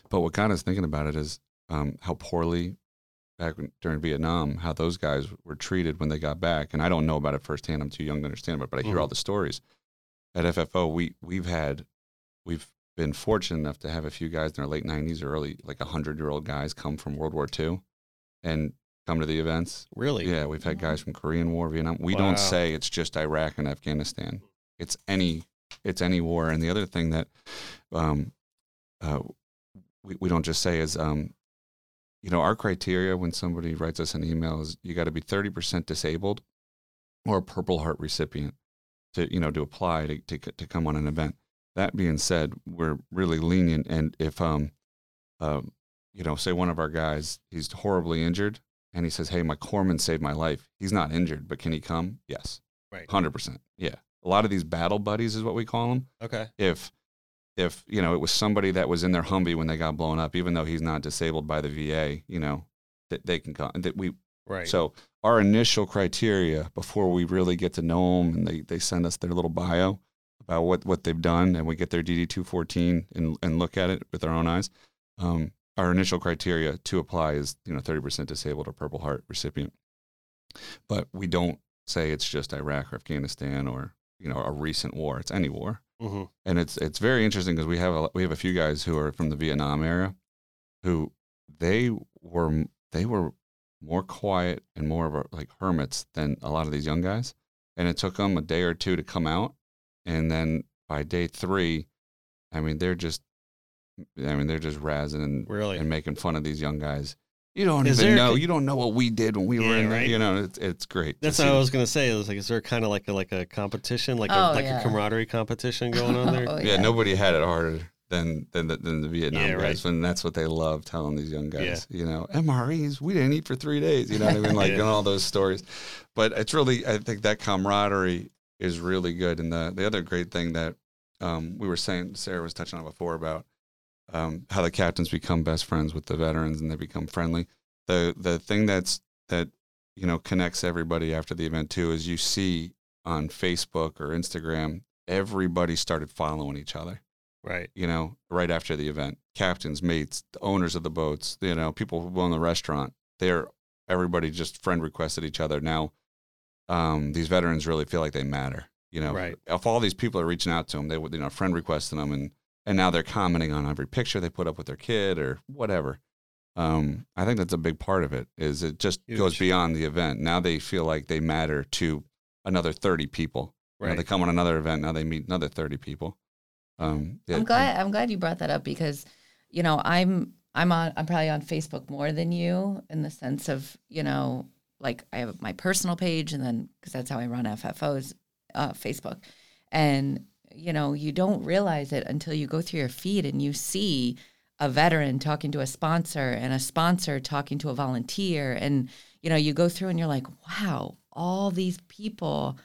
But what got us thinking about it is um, how poorly back when, during Vietnam, how those guys were treated when they got back. And I don't know about it firsthand. I'm too young to understand it, but I hear Mhm. all the stories. At FFO, we we've had we've been fortunate enough to have a few guys in their late 90s or early like 100 year old guys come from World War II and come to the events Really? yeah, we've had guys from Korean War, Vietnam. We Wow. don't say it's just Iraq and Afghanistan. It's any it's any war. And the other thing that um, uh, we we don't just say is um, you know our criteria when somebody writes us an email is you got to be thirty percent disabled or a Purple Heart recipient to you know to apply to, to to come on an event. That being said, we're really lenient, and if um, um, you know, say one of our guys he's horribly injured, and he says, "Hey, my corpsman saved my life. He's not injured, but can he come?" Yes, Right. hundred percent. Yeah, a lot of these battle buddies is what we call them. Okay. If if you know it was somebody that was in their Humvee when they got blown up, even though he's not disabled by the VA, you know that they can come. That we Right. so our initial criteria before we really get to know them and they, they send us their little bio about what, what they've done and we get their DD 214 and, and look at it with our own eyes. Um, our initial criteria to apply is, you know, 30% disabled or Purple Heart recipient. But we don't say it's just Iraq or Afghanistan or, you know, a recent war. It's any war hmm and it's it's very interesting because we have a, we have a few guys who are from the Vietnam era, who they were they were more quiet and more of a, like hermits than a lot of these young guys, and it took them a day or two to come out, and then by day three, I mean they're just, I mean they're just razzing and, Really? and making fun of these young guys. You don't Is even there- know. You don't know what we did when we were Yeah, in there. right. You know, it's it's great. That's what I was gonna say. It was like, is there kind of like a like a competition, like Oh, a like yeah. a camaraderie competition going on there? Oh, yeah, nobody had it harder than than the, than the Vietnam Yeah, guys, right. and that's what they love telling these young guys. You know, MREs, we didn't eat for three days. You know what I mean? Like Yeah. and all those stories. But it's really, I think that camaraderie is really good. And the the other great thing that um, we were saying, Sarah was touching on before about um, how the captains become best friends with the veterans and they become friendly. The the thing that's that you know connects everybody after the event too is you see on Facebook or Instagram everybody started following each other. Right. you know, right after the event. Captains, mates, the owners of the boats, you know, people who own the restaurant. They're everybody just friend requested each other. Now, um, these veterans really feel like they matter. You know, Right. if all these people are reaching out to them, they would, you know, friend requesting them, and and now they're commenting on every picture they put up with their kid or whatever. Um, I think that's a big part of it. Is it just goes beyond the event? Now they feel like they matter to another thirty people. You know, Right. they come on another event. Now they meet another thirty people. Um, I'm it- glad. I'm glad you brought that up because, you know, I'm I'm on. I'm probably on Facebook more than you in the sense of you know, like I have my personal page and then because that's how I run FFO's uh, Facebook, and you know, you don't realize it until you go through your feed and you see a veteran talking to a sponsor and a sponsor talking to a volunteer. And you know you go through and you're like wow all these people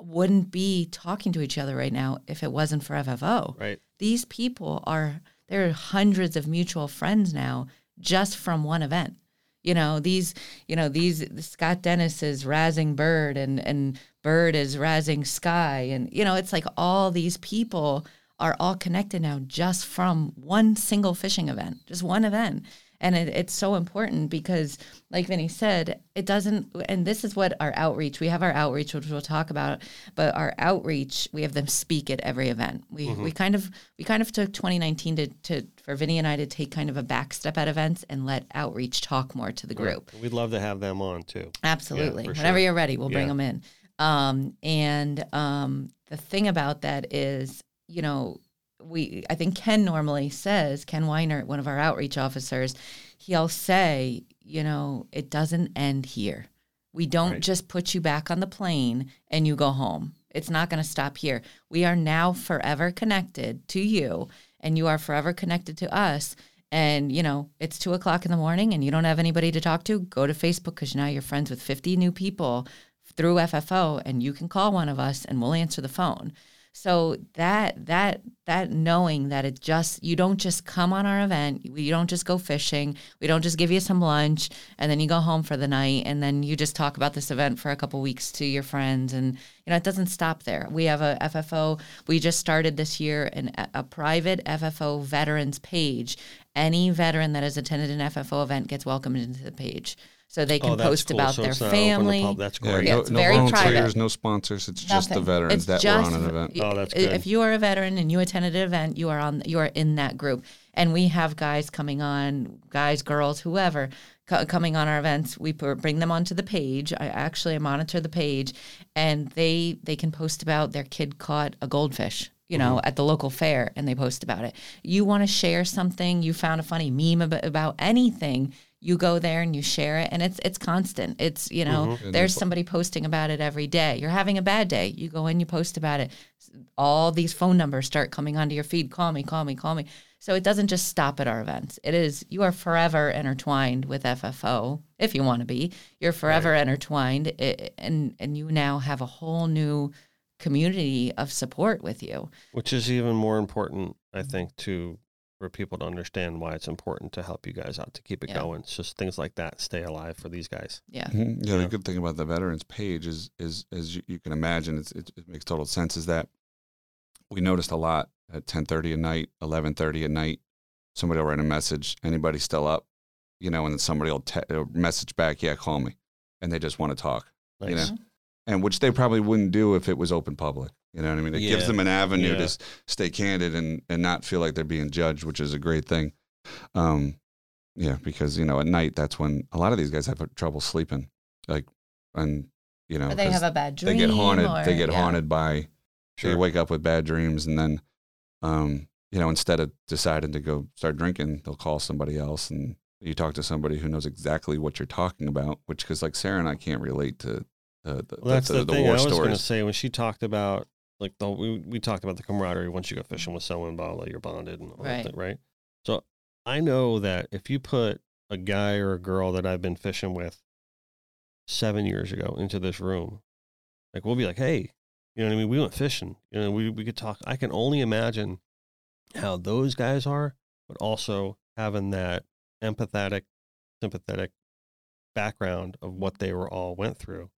wouldn't be talking to each other right now if it wasn't for FFO Right. these people are there are hundreds of mutual friends now just from one event. You know these you know these scott dennis is razzing bird and and bird is rising sky and you know it's like all these people are all connected now just from one single fishing event just one event and it, it's so important because like vinnie said it doesn't and this is what our outreach we have our outreach which we'll talk about but our outreach we have them speak at every event we mm-hmm. we kind of we kind of took 2019 to, to for vinnie and i to take kind of a back step at events and let outreach talk more to the group We'd love to have them on too. Absolutely. for Whenever sure. you're ready, we'll bring them in. Um, and um, the thing about that is, you know, we I think Ken normally says Ken Weiner, one of our outreach officers, he'll say, you know, it doesn't end here. We don't Right. just put you back on the plane and you go home. It's not going to stop here. We are now forever connected to you, and you are forever connected to us. And you know, it's two o'clock in the morning, and you don't have anybody to talk to. Go to Facebook because now you're friends with 50 new people through FFO, and you can call one of us, and we'll answer the phone. So that that that knowing that it just you don't just come on our event, we don't just go fishing, we don't just give you some lunch and then you go home for the night and then you just talk about this event for a couple weeks to your friends and you know it doesn't stop there. We have a FFO. We just started this year an, a private FFO veterans page. Any veteran that has attended an FFO event gets welcomed into the page, so they can oh, post cool. about So their it's not open to family. pub- That's great. Yeah, no, it's no very volunteers, private. no sponsors. It's just the veterans It's that just were on an event. Oh, that's good. If you are a veteran and you attended an event, you are on. You are in that group, and we have guys coming on, guys, girls, whoever, co- coming on our events. We put, bring them onto the page. I actually monitor the page, and they they can post about their kid caught a goldfish. You know, Mm-hmm. at the local fair, and they post about it. You want to share something? You found a funny meme about, about anything? You go there and you share it, and it's it's constant. It's you know, Mm-hmm. there's somebody posting about it every day. You're having a bad day, you go in, you post about it. All these phone numbers start coming onto your feed. Call me, call me, call me. So it doesn't just stop at our events. It is you are forever intertwined with FFO if you want to be. You're forever intertwined, and and you now have a whole new community of support with you. Which is even more important, I think, to for people to understand why it's important to help you guys out to keep it Yeah. going. It's just things like that stay alive for these guys. Yeah, Mhm. Yeah, Yeah. the good thing about the veterans page is, is as you, you can imagine, it's, it, it makes total sense. Is that we noticed a lot at ten thirty at night, eleven thirty at night. Somebody will write a message. Anybody still up? You know, and then somebody will te- uh, message back, "Yeah, call me," and they just want to talk. Nice. You know, and which they probably wouldn't do if it was open public. You know what I mean? It gives them an avenue Yeah. to stay candid and, and not feel like they're being judged, which is a great thing. Um, yeah, because you know at night that's when a lot of these guys have trouble sleeping, like, and you know or they 'cause have a bad dream. they get haunted. or- they get yeah. haunted by. They wake up with bad dreams, and then, um, you know, instead of deciding to go start drinking, they'll call somebody else, and you talk to somebody who knows exactly what you're talking about. Which, because like Sarah and I can't relate to uh, the, Well, that's the, the, the thing war I was going to say when she talked about like the we, we talked about the camaraderie once you go fishing with someone, blah blah, you're bonded and all Right. that, right? So I know that if you put a guy or a girl that I've been fishing with seven years ago into this room, like we'll be like, hey, you know what I mean? We went fishing, you know, we we could talk. I can only imagine how those guys are, but also having that empathetic, sympathetic background of what they were all went through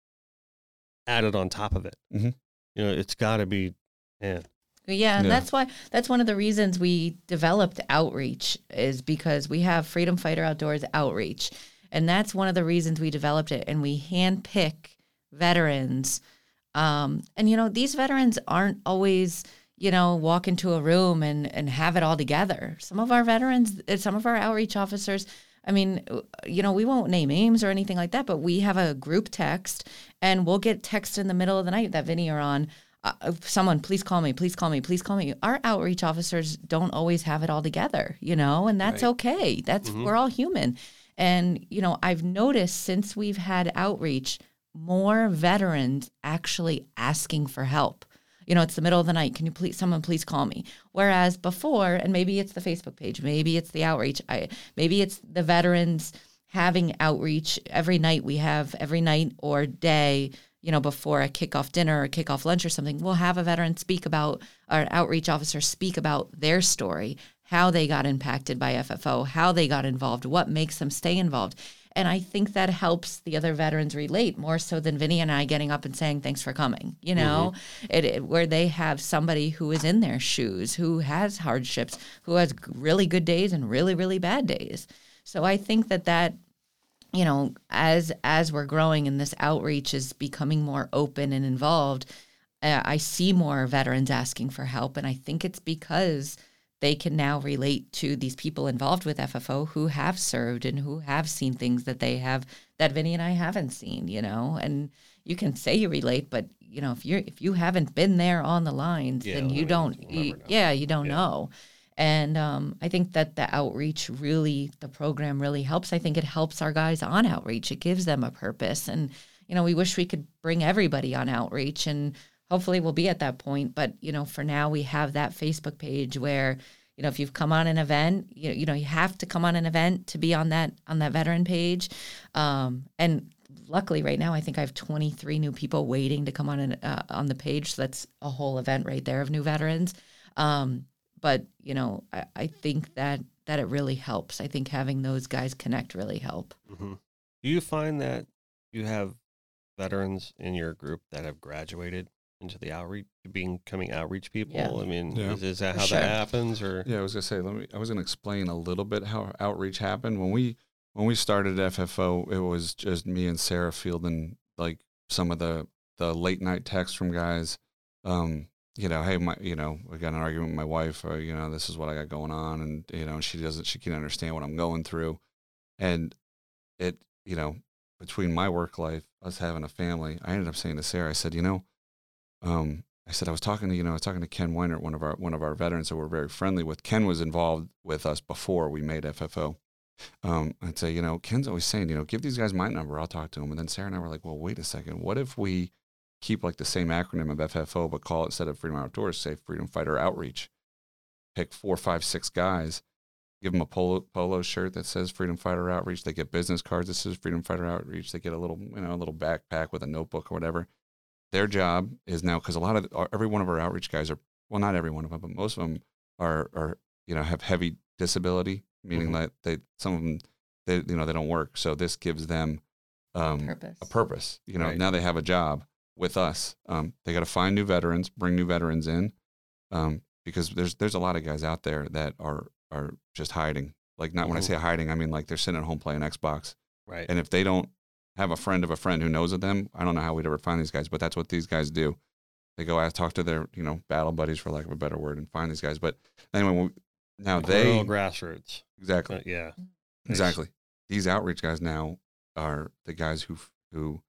added on top of it. Mhm. You know, it's got to be, man. Yeah, and Yeah. that's why that's one of the reasons we developed outreach is because we have Freedom Fighter Outdoors outreach. And that's one of the reasons we developed it and we handpick veterans. Um, and you know, these veterans aren't always, you know, walk into a room and and have it all together. Some of our veterans, uh, some of our outreach officers I mean, uh, you know, we won't name names or anything like that, but we have a group text and we'll get text in the middle of the night that Vinnie are on. Uh, someone, please call me, please call me, please call me. Our outreach officers don't always have it all together, you know, and that's Right. okay. That's we're all human. And, you know, I've noticed since we've had outreach, more veterans actually asking for help. You know, it's the middle of the night. Can you please, someone please call me? Whereas before, and maybe it's the Facebook page, maybe it's the outreach, I, maybe it's the veterans having outreach every night. We have every night or day, you know, before a kickoff dinner or kickoff lunch or something, we'll have a veteran speak about, or an outreach officer speak about their story, how they got impacted by FFO, how they got involved, what makes them stay involved. And I think that helps the other veterans relate more so than Vinnie and I getting up and saying, thanks for coming, you know, it, it- where they have somebody who is in their shoes, who has hardships, who has really good days and really, really bad days. So I think that that, you know, as as we're growing and this outreach is becoming more open and involved, uh, I see more veterans asking for help, and I think it's because they can now relate to these people involved with FFO who have served and who have seen things that they have that Vinnie and I haven't seen, you know. And you can say you relate, but you know, if you're if you haven't been there on the lines, Yeah, then I you mean, don't. You, yeah, you don't Yeah. know. And um, I think that the outreach really, the program really helps. I think it helps our guys on outreach. It gives them a purpose. And, you know, we wish we could bring everybody on outreach and hopefully we'll be at that point. But, you know, for now we have that Facebook page where, you know, if you've come on an event, you know, you know, you have to come on an event to be on that on that veteran page. Um, and luckily right now I think I have 23 new people waiting to come on an, uh, on the page. So that's a whole event right there of new veterans. Um, but you know, I, I think that that it really helps. I think having those guys connect really help. hmm Do you find that you have veterans in your group that have graduated into the outreach, being coming outreach people? Yeah. I mean, Yeah. is, is that For how sure. that happens, or Yeah, I was gonna say. Let me. I was gonna explain a little bit how outreach happened when we when we started FFO. It was just me and Sarah fielding like some of the the late night texts from guys. Um, you know, hey, my, you know, we got an argument with my wife, or you know, this is what I got going on, and you know, she doesn't, she can't understand what I'm going through, and it, you know, between my work life, us having a family, I ended up saying to Sarah, I said, you know, um, I said I was talking to you know I was talking to Ken Weiner, one of our one of our veterans that we're very friendly with. Ken was involved with us before we made FFO. Um, I'd say you know Ken's always saying you know give these guys my number, I'll talk to them. And then Sarah and I were like, well, wait a second, what if we keep like the same acronym of FFO but call it instead of Freedom Outdoors, say Freedom Fighter Outreach. Pick four, five, six guys, give them a polo polo shirt that says Freedom Fighter Outreach. They get business cards that says Freedom Fighter Outreach. They get a little you know a little backpack with a notebook or whatever their job is now because a lot of our- every one of our outreach guys are well not every one of them but most of them are are you know have heavy disability meaning Mhm. that they some of them they you know they don't work so this gives them um, Purpose. a purpose you know Right. now they have a job with us um, they got to find new veterans bring new veterans in um, because there's there's a lot of guys out there that are are just hiding like not when I say hiding I mean like they're sitting at home playing Xbox right? and if they don't have a friend of a friend who knows of them, I don't know how we'd ever find these guys, but that's what these guys do. They go out, talk to their, you know, battle buddies, for lack of a better word, and find these guys. But anyway, we, now they, Real grassroots. exactly, Uh, yeah. exactly. These outreach guys now are the guys who, who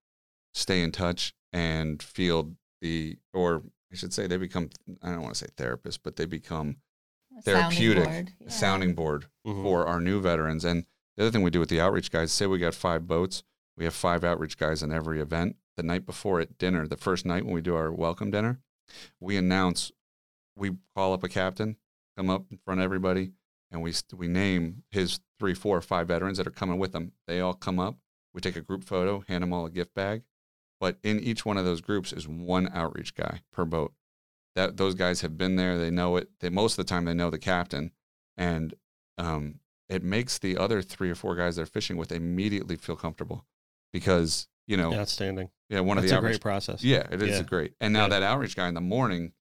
stay in touch and field the, or I should say they become, I don't want to say therapists, but they become A sounding therapeutic, board. Yeah. sounding board Mhm. for our new veterans. And the other thing we do with the outreach guys, say we got five boats, we have five outreach guys in every event. The night before at dinner, the first night when we do our welcome dinner, we announce, we call up a captain, come up in front of everybody, and we we name his three, four, five veterans that are coming with them. They all come up. We take a group photo, hand them all a gift bag. But in each one of those groups is one outreach guy per boat. That those guys have been there. They know it. They most of the time they know the captain, and um, it makes the other three or four guys they're fishing with immediately feel comfortable because you know Outstanding. yeah one of the a outreach great process. yeah it is Yeah. great and now Yeah. that outreach guy in the morning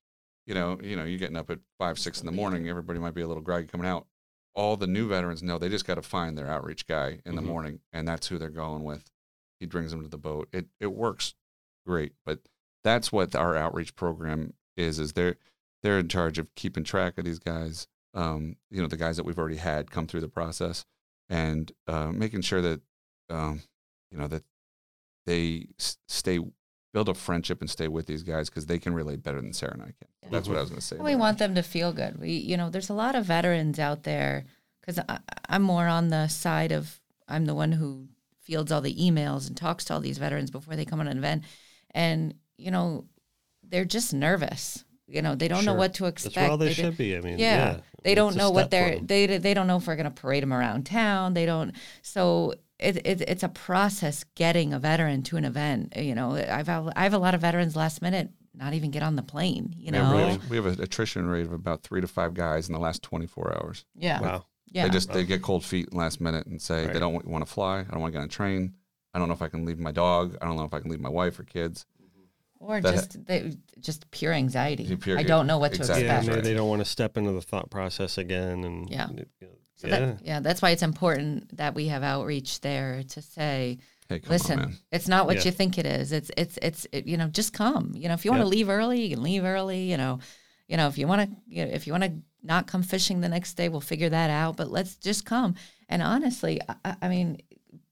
you know, you know, you're getting up at five, six in the morning. Everybody might be a little groggy coming out. All the new veterans know they just got to find their outreach guy in the Mhm. morning, and that's who they're going with. He brings them to the boat. It it works great, but that's what our outreach program is. Is they're they're in charge of keeping track of these guys. Um, you know, the guys that we've already had come through the process, and uh, making sure that um, you know that they stay build a friendship and stay with these guys because they can relate better than Sarah and I can. That's what I was going to say. We about want them to feel good. We, you know, there's a lot of veterans out there because I'm more on the side of I'm the one who fields all the emails and talks to all these veterans before they come on an event, and you know, they're just nervous. You know, they don't know what to That's expect. where all they, They do- should be. I mean, yeah, yeah. they It's don't know what they're they they don't know if we're going to parade them around town. They don't. So it, it it's a process getting a veteran to an event. You know, I've I have a lot of veterans last minute not even get on the plane. You know, we have, we have an attrition rate of about three to five guys in the last 24 hours. yeah, Wow. yeah. They just they get cold feet last minute and say Right. they don't want to fly. I don't want to get on a train. I don't know if I can leave my dog. I don't know if I can leave my wife or kids. Mm-hmm. or that- just they, just pure anxiety. Pure- I don't know what exactly. to Yeah, expect. maybe right. they don't want to step into the thought process again. And Yeah. you know, So yeah. that, yeah, that's why it's important that we have outreach there to say, Hey, listen, on, it's not what Yeah. you think it is. It's it's it's it, you know just come. You know if you want to Yep. leave early, you can leave early. You know, you know if you want to you know, if you want to not come fishing the next day, we'll figure that out. But let's just come. And honestly, I, I mean,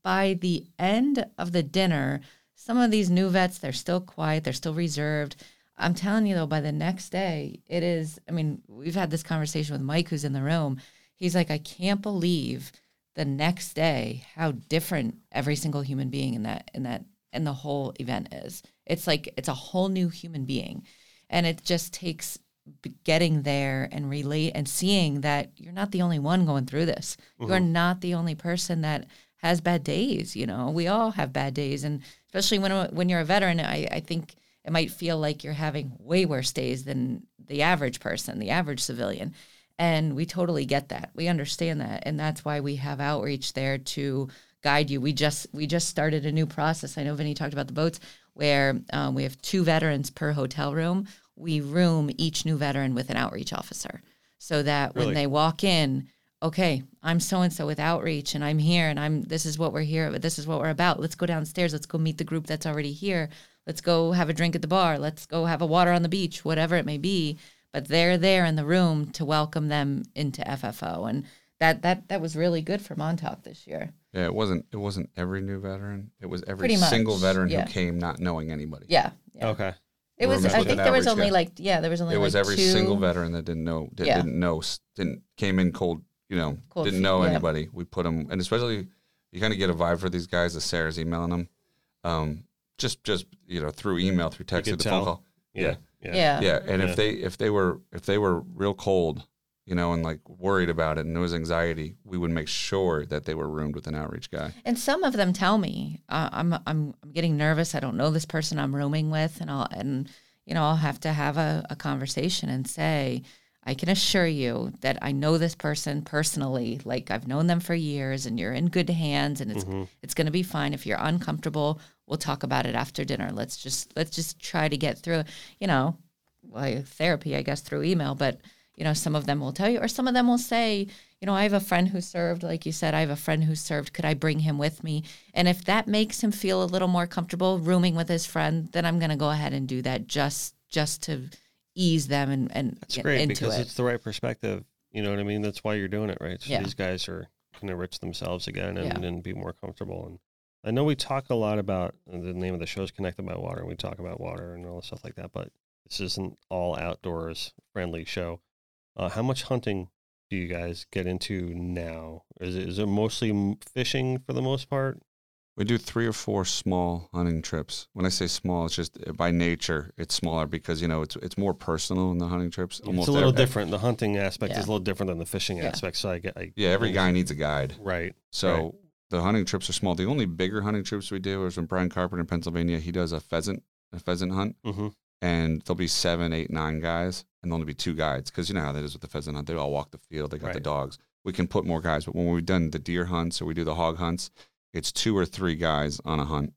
by the end of the dinner, some of these new vets they're still quiet, they're still reserved. I'm telling you though, by the next day, it is. I mean, we've had this conversation with Mike, who's in the room. He's like, I can't believe the next day how different every single human being in that in that in the whole event is. It's like it's a whole new human being, and it just takes getting there and relate and seeing that you're not the only one going through this. You are mm-hmm. not the only person that has bad days. You know, we all have bad days, and especially when when you're a veteran, I, I think it might feel like you're having way worse days than the average person, the average civilian. And we totally get that. We understand that, and that's why we have outreach there to guide you. We just we just started a new process. I know Vinnie talked about the boats, where um, we have two veterans per hotel room. We room each new veteran with an outreach officer, so that when they walk in, okay, I'm so and so with outreach, and I'm here, and I'm this is what we're here, but this is what we're about. Let's go downstairs. Let's go meet the group that's already here. Let's go have a drink at the bar. Let's go have a water on the beach, whatever it may be. But they're there in the room to welcome them into FFO, and that that that was really good for Montauk this year. Yeah, it wasn't. It wasn't every new veteran. It was every much, single veteran yeah. who came not knowing anybody. Yeah, yeah. Okay. It was. I think there was only guy. like yeah, there was only It was like every two. single veteran that didn't know that Yeah. didn't know didn't came in cold. You know, Cold didn't feet, know yeah. anybody. We put them, and especially you kind of get a vibe for these guys The Sarah's emailing them. Um, just just you know through email, through text, could through the phone tell. call. Yeah. Yeah. Yeah. Yeah, and Yeah. if they if they were if they were real cold, you know, and like worried about it, and there was anxiety, we would make sure that they were roomed with an outreach guy. And some of them tell me, uh, I'm I'm I'm getting nervous. I don't know this person I'm rooming with, and I'll and you know I'll have to have a, a conversation and say, I can assure you that I know this person personally. Like I've known them for years, and you're in good hands, and it's it's going to be fine. If you're uncomfortable, we'll talk about it after dinner. Let's just let's just try to get through. You know, like therapy, I guess, through email, but you know, some of them will tell you, or some of them will say, you know, I have a friend who served, like you said, I have a friend who served. Could I bring him with me? And if that makes him feel a little more comfortable rooming with his friend, then I'm going to go ahead and do that just just to ease them and and That's get great because it. it's the right perspective. You know what I mean? That's why you're doing it, right? So Yeah. these guys are can enrich themselves again and, Yeah. and be more comfortable. And I know we talk a lot about uh, the name of the show is Connected by Water. and We talk about water and all the stuff like that, but this isn't all outdoors friendly show. Uh, how much hunting do you guys get into now? Is it, is it mostly fishing for the most part? We do three or four small hunting trips. When I say small, it's just uh, by nature it's smaller because you know it's it's more personal in the hunting trips. it's a little every- different. The hunting aspect Yeah. is a little different than the fishing Yeah. aspect. So I get, I, Yeah, every guy needs a guide. right. So Right. The hunting trips are small. The only bigger hunting trips we do is when Brian Carpenter in Pennsylvania. He does a pheasant a pheasant hunt, Mm-hmm. and there'll be seven, eight, nine guys, and there'll only be two guides because you know how that is with the pheasant hunt. They all walk the field. They got the dogs. We can put more guys, but when we've done the deer hunts or we do the hog hunts, it's two or three guys on a hunt.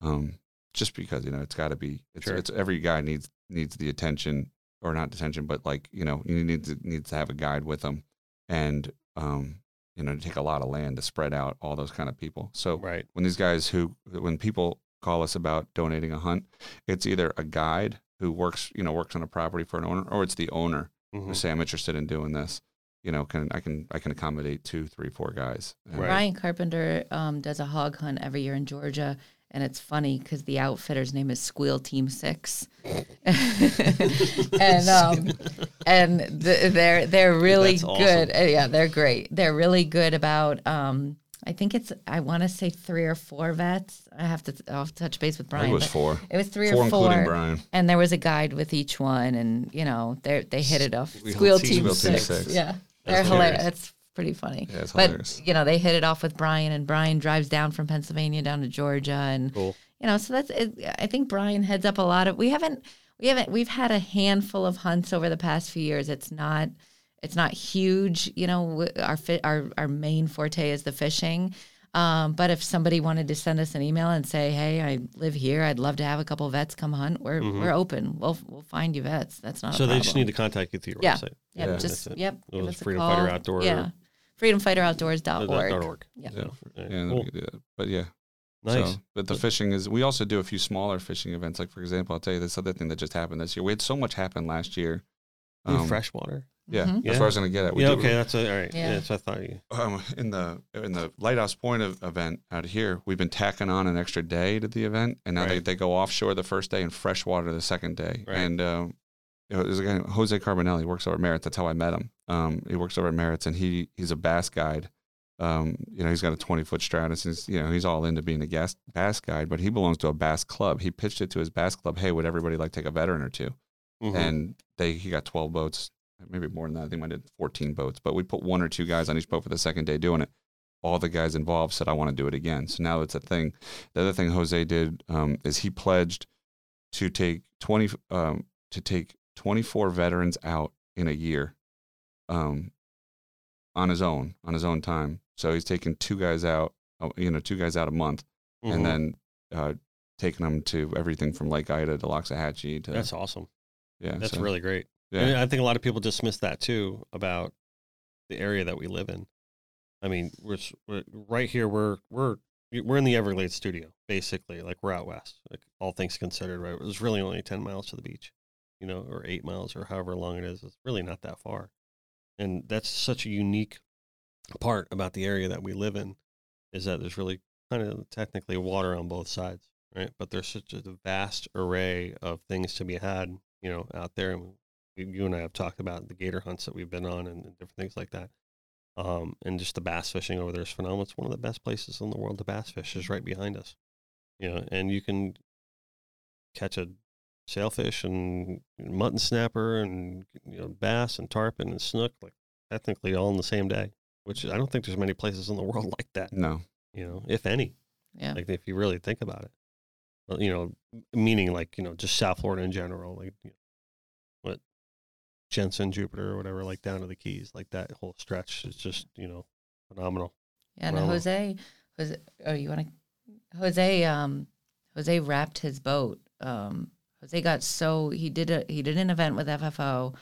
Um, just because you know it's got to be. It's, Sure. it's every guy needs needs the attention or not detention, but like you know, you need to needs to have a guide with them, and um, you know, to take a lot of land to spread out all those kind of people. So Right. when these guys who when people call us about donating a hunt, it's either a guide who works you know works on a property for an owner, or it's the owner who Mhm. say I'm interested in doing this. You know, can I can I can accommodate two, three, four guys. And- Right. Brian Carpenter um, does a hog hunt every year in Georgia, and it's funny because the outfitter's name is Squeal Team Six, and um, and th- they're they're really That's good. Uh, Yeah, they're great. They're really good about. Um, I think it's I want to say three or four vets. I have to I'll touch base with I Brian. think it was four. It was three Four or four, including Brian. and there was a guide with each one, and you know they they hit it off. Squeal Team Team, Six. Six. Yeah, they're hilarious. hilarious. Pretty funny. Yeah, it's but hilarious. you know they hit it off with Brian, and Brian drives down from Pennsylvania down to Georgia, and Cool. you know so that's it, I think Brian heads up a lot of. We haven't we haven't we've had a handful of hunts over the past few years. It's not it's not huge. You know our fi- our our main forte is the fishing. Um, but if somebody wanted to send us an email and say, "Hey, I live here. I'd love to have a couple vets come hunt," we're we're open. We'll we'll find you vets. That's not Mm-hmm. So a they problem. just need to contact you through your Yeah. website. Yep, Yeah. just it. yep. Give was us a Freedom call. Fighter Outdoor. Yeah, freedomfighteroutdoors.org. Dot org. Yep. Yeah. Yeah, Yeah, cool. we could do that. But yeah. Nice. So, but the fishing is. We also do a few smaller fishing events. Like for example, I'll tell you this other thing that just happened this year. We had so much happen last year. Ooh, Um, freshwater. Yeah, Mhm. that's Yeah. what I was going to get at. We Yeah. do- Okay. That's a, all right. Yeah. Yeah. That's what I thought you. um, in the in the Lighthouse Point of, event out here, we've been tacking on an extra day to the event, and now they, they go offshore the first day and freshwater the second day. Right. And um, you know, there's a guy Jose Carbonelli works over at Merritt. That's how I met him. Um, he works over at Merritt's, and he he's a bass guide. Um, you know, he's got a 20 foot Stratos. And he's, you know, he's all into being a gas, bass guide, but he belongs to a bass club. He pitched it to his bass club. Hey, would everybody like to take a veteran or 2 Mhm. And they he got 12 boats, maybe more than that. I think I did 14 boats, but we put one or two guys on each boat for the second day doing it. All the guys involved said, I want to do it again. So now it's a thing. The other thing Jose did um, is he pledged to take 20, um, to take 24 veterans out in a year um, on his own, on his own time. So he's taking two guys out, uh, you know, two guys out a month Mhm. and then uh, taking them to everything from Lake Ida to Loxahatchee to, that's awesome. yeah. That's so, really great. yeah. And I think a lot of people dismiss that too about the area that we live in. I mean, we're, we're right here. We're we're we're in the Everglades studio, basically. Like we're out west. Like all things considered, right? It's really only ten miles to the beach, you know, or eight miles, or however long it is. It's really not that far, and that's such a unique part about the area that we live in, is that there's really kind of technically water on both sides, right? But there's such a vast array of things to be had, you know, out there. And you and I have talked about the gator hunts that we've been on and different things like that. Um, and just the bass fishing over there is phenomenal. It's one of the best places in the world to bass fish is right behind us, you know, and you can catch a sailfish and mutton snapper and you know bass and tarpon and snook like technically all in the same day, which I don't think there's many places in the world like that, No. you know, if any Yeah. like if you really think about it well, you know meaning like you know just south florida in general like you know, what jensen jupiter or whatever like down to the keys like that whole stretch is just you know phenomenal Yeah, and Well- Jose, Jose, oh, you want to? Jose, um, Jose wrapped his boat. Um, Jose got so he did a he did an event with FFO.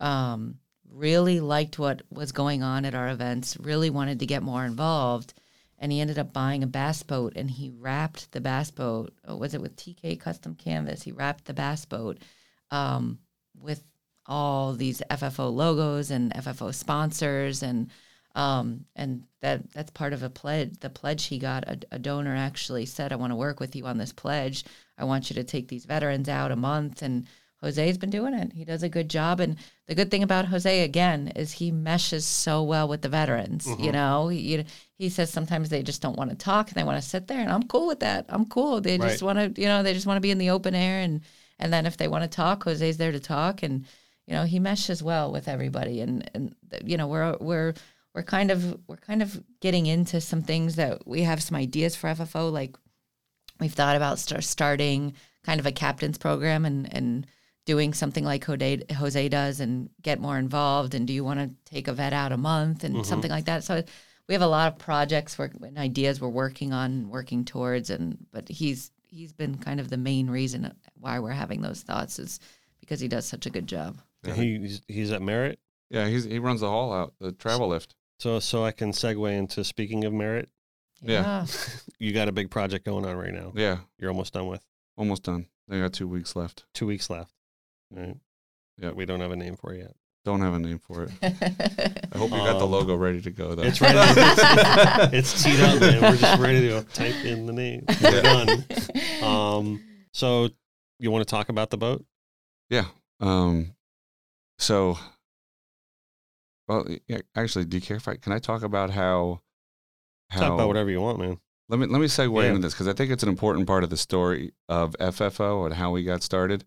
Um, really liked what was going on at our events. Really wanted to get more involved, and he ended up buying a bass boat. And he wrapped the bass boat. oh, was it with TK Custom Canvas? He wrapped the bass boat um, with all these FFO logos and FFO sponsors and um, and that that's part of a pledge. The pledge he got, a, a donor actually said, "I want to work with you on this pledge. I want you to take these veterans out a month." And Jose's been doing it. He does a good job. And the good thing about Jose again is he meshes so well with the veterans. You mm-hmm. know, he, he says sometimes they just don't want to talk and they want to sit there, and I'm cool with that. I'm cool. They just want to, you know, they just want to be in the open air and and then if they want to talk, Jose's there to talk and you know he meshes well with everybody and and you know we're we're we're kind of we're kind of getting into some things that we have some ideas for FFO like we've thought about start starting kind of a captain's program and and doing something like Jose, Jose does and get more involved and do you want to take a vet out a month and mm-hmm. something like that so we have a lot of projects we're, and ideas we're working on working towards and but he's he's been kind of the main reason why we're having those thoughts is because he does such a good job. And he he's, he's at Merritt. Yeah, he's, he runs the hall out, the travel lift. So so I can segue into speaking of Merritt. Yeah. You got a big project going on right now. Yeah, You're almost done with. almost done. They got two weeks left. Two weeks left. Right. Yeah. We don't have a name for it yet. Don't have a name for it. I hope you got the Um, logo ready to go though. It's ready. To, it's, it's teed up, man. We're just ready to go type in the name. We're done. Um. So you want to talk about the boat? Yeah. Um. So, well, yeah, actually, do you care if I can I talk about how how Talk about whatever you want, man. let me let me segue Yeah. into this because I think it's an important part of the story of FFO and how we got started.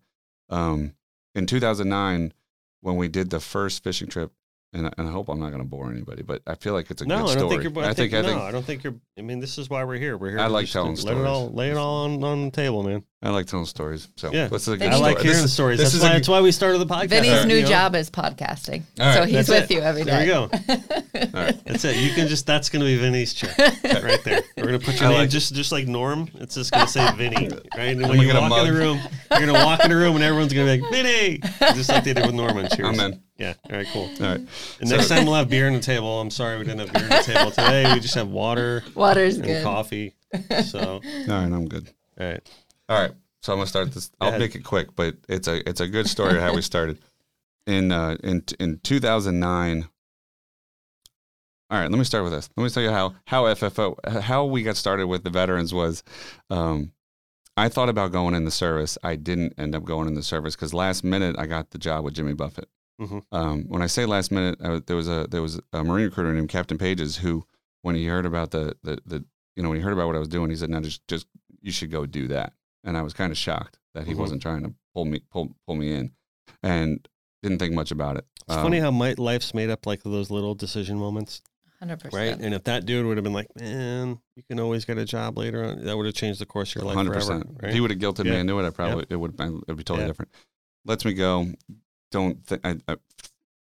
Um, in 2009, when we did the first fishing trip, and, I- and I hope I'm not going to bore anybody, but I feel like it's a No, good I don't think you're. I, I think, think I no, think I don't think you're. I mean, this is why we're here. We're here. I to like telling let it all, lay it all on, on the table, man. I like telling stories. So Yeah. this is a good I I story. like hearing This the is- stories. this That's why. a- that's why we started the podcast. Vinnie's You new know? job is podcasting, All right. so he's That's with it. you every day. There day. we go. All right. That's it. You can just. That's going to be Vinnie's chair right there. We're going to put your I name like just just like Norm. It's just going to say Vinnie, right? And when gonna you get a walk in the room, you're going to walk in the room, and everyone's going to be like Vinnie, just like they did with Norman. Cheers. I'm in. Yeah. All right. Cool. All right. And next time we'll have beer on the table. I'm sorry we didn't have beer on the table today. We just have water Water's and good. coffee. So, All right. I'm good. all right. All right. So I'm gonna start this. I'll make it quick, but it's a it's a good story of how we started. In uh in in 2009. All right, let me start with this. Let me tell you how how FFO how we got started with the veterans was, um, I thought about going in the service. I didn't end up going in the service because last minute I got the job with Jimmy Buffett. Mhm. Um, when I say last minute, uh, there was a there was a Marine recruiter named Captain Pages who, when he heard about the the the you know when he heard about what I was doing, he said, "No, just just you should go do that." And I was kind of shocked that he Mhm. wasn't trying to pull me pull pull me in, and didn't think much about it. It's Um, funny how my life's made up like those little decision moments, Hundred right? And if that dude would have been like, "Man, you can always get a job later on," that would have changed the course of your life Hundred forever. percent. Right? If he would have guilted me Yeah. into it, I probably it would have been it'd be totally Yeah. different. Lets me go. Don't think I, I,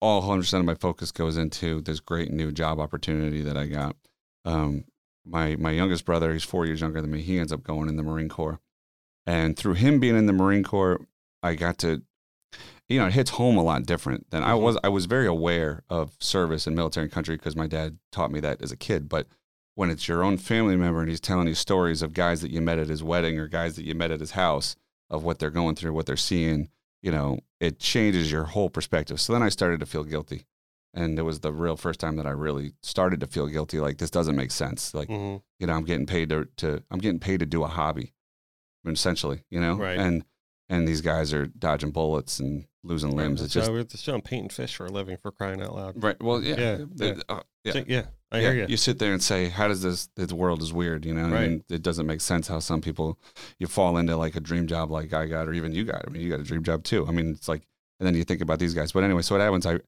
all hundred percent of my focus goes into this great new job opportunity that I got. Um, my my youngest brother, he's four years younger than me. He ends up going in the Marine Corps, and through him being in the Marine Corps, I got to, you know, it hits home a lot different than I Mhm. was. I was very aware of service and military and country because my dad taught me that as a kid, but when it's your own family member and he's telling you stories of guys that you met at his wedding or guys that you met at his house of what they're going through, what they're seeing, you know, it changes your whole perspective. So then I started to feel guilty. And it was the real first time that I really started to feel guilty. Like this doesn't make sense. Like, Mhm. you know, I'm getting paid to, to I'm getting paid to do a hobby, essentially, you know? Right. And and these guys are dodging bullets and losing limbs. It's So just we're just I'm painting fish for a living for crying out loud. right. Well, yeah. Yeah, yeah. uh, yeah. So, yeah, I yeah, hear you. You sit there and say, "How does this? The world is weird." You know, Right. I mean, it doesn't make sense how some people you fall into like a dream job like I got, or even you got. I mean, you got a dream job too. I mean, it's like, and then you think about these guys. But anyway, so what happens? I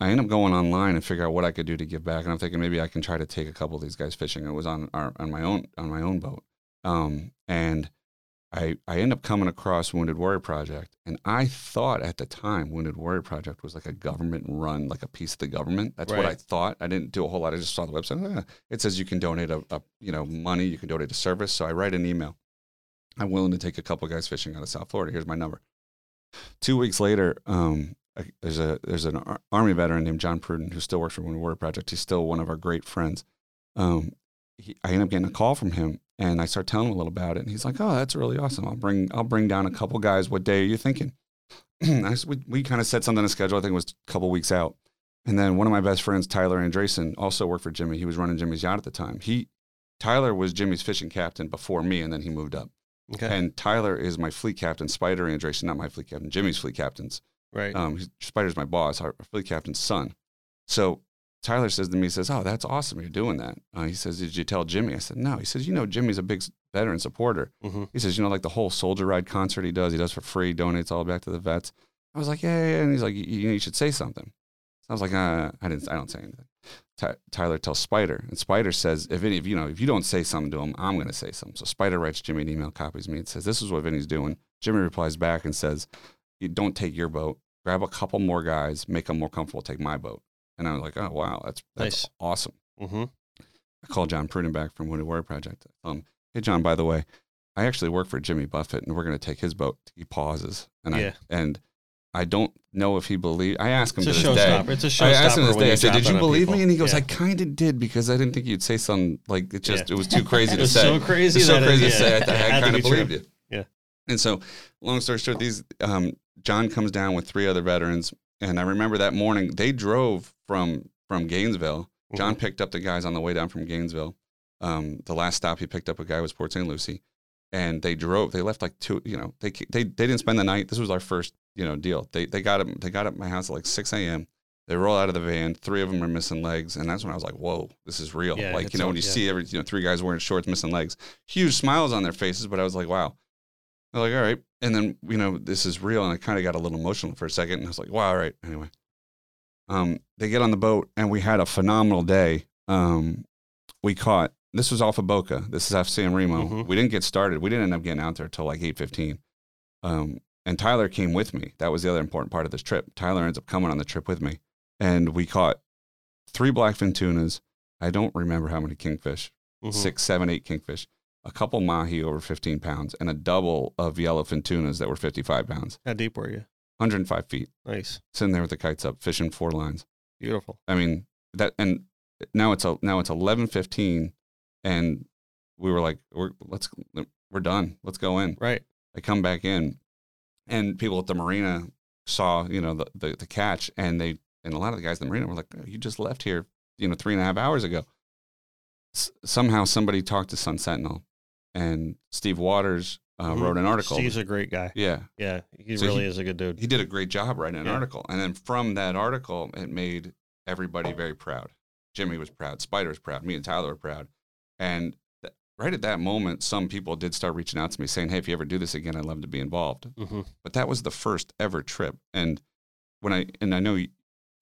I end up going online and figure out what I could do to give back, and I'm thinking maybe I can try to take a couple of these guys fishing. It was on our on my own on my own boat, um, and I I end up coming across Wounded Warrior Project, and I thought at the time Wounded Warrior Project was like a government run, like a piece of the government. That's what I thought. I didn't do a whole lot. I just saw the website. "Ah, It says you can donate a, a you know money, you can donate a service. So I write an email. I'm willing to take a couple guys fishing out of South Florida. Here's my number. Two weeks later, um, there's a there's an ar- army veteran named John Pruden who still works for Wounded Warrior Project. He's still one of our great friends. Um, he, I end up getting a call from him, and I start telling him a little about it. And he's like, "Oh, that's really awesome. I'll bring I'll bring down a couple guys. What day are you thinking?" I we we kind of set something to schedule. I think it was a couple weeks out. And then one of my best friends, Tyler Andresen, also worked for Jimmy. He was running Jimmy's yacht at the time. He Tyler was Jimmy's fishing captain before me, and then he moved up. Okay. And Tyler is my fleet captain, Spider Andresen, not my fleet captain, Jimmy's fleet captain's. right. Um, he's- Spider's my boss, our fleet captain's son. So Tyler says to me, he says, "Oh, that's awesome, you're doing that." Uh, he says, "Did you tell Jimmy?" I said, "No." He says, "You know, Jimmy's a big veteran supporter." Mhm. He says, "You know, like the whole soldier ride concert he does, he does for free, donates all back to the vets." I was like, "Yeah, yeah,", yeah. and he's like, "You, should say something." I was like, uh, "I didn't, I don't say anything." Ty- Tyler tells Spider, and Spider says, "If any of you know, if you don't say something to him, I'm going to say something." So Spider writes Jimmy an email, copies me, and says, "This is what Vinnie's doing." Jimmy replies back and says, "You don't take your boat. Grab a couple more guys, make them more comfortable. Take my boat." And I was like, "Oh wow, that's that's Nice. awesome." Mm-hmm. I called John Pruden back from Wounded Warrior Project. Um, hey John, by the way, I actually work for Jimmy Buffett, and we're going to take his boat. He pauses, and Yeah. I and I don't know if he believed. I asked him It's a to this day. showstopper. It's a I asked him showstopper this day. I said, "Did you believe people." me?" And he goes, Yeah. "I kind of did because I didn't think you'd say something like it. Just Yeah. it was too crazy It to was say. so crazy so it- crazy to say. I, I, kind of true. believed you. Yeah. And so, long story short, these um, John comes down with three other veterans, and I remember that morning they drove from from Gainesville. Mm-hmm. John picked up the guys on the way down from Gainesville. Um, the last stop he picked up a guy was Port St. Lucie, and they drove. They left like two. You know, they they they didn't spend the night. This was our first you know deal. They they got him. They got at my house at like six a.m. They roll out of the van. Three of them are missing legs, and that's when I was like, "Whoa, this is real!" Yeah, like you know, when you yeah. see every you know three guys wearing shorts, missing legs, huge smiles on their faces. But I was like, "Wow." They're like, "All right," and then you know this is real, and I kind of got a little emotional for a second, and I was like, "Wow, all right." Anyway, um, they get on the boat, and we had a phenomenal day. Um, we caught this was off of Boca. This is off San Remo. Mhm. We didn't get started. We didn't end up getting out there till like eight fifteen. Um, and Tyler came with me. That was the other important part of this trip. Tyler ends up coming on the trip with me, and we caught three blackfin tunas. I don't remember how many kingfish. Mhm. Six, seven, eight kingfish. A couple mahi over fifteen pounds, and a double of yellowfin tunas that were fifty-five pounds. How deep were you? 105 feet, Nice, sitting there with the kites up, fishing four lines. beautiful. I mean that, and now it's a now it's eleven fifteen, and we were like, we're let's we're done. Let's go in. Right. I come back in, and people at the marina saw you know the the, the catch, and they and a lot of the guys at the marina were like, "Oh, you just left here, you know, three and a half hours ago. S- somehow somebody talked to Sun Sentinel, and Steve Waters uh, Mhm. wrote an article. Steve's a great guy. yeah, Yeah, he So really he- is a good dude. he did a great job writing an Yeah. article. And then from that article, it made everybody very proud. Jimmy was proud. Spider was proud. Me and Tyler were proud. And th- right at that moment, some people did start reaching out to me saying, Hey, if you ever do this again, I'd love to be involved. hmm But that was the first ever trip. And when I, and I know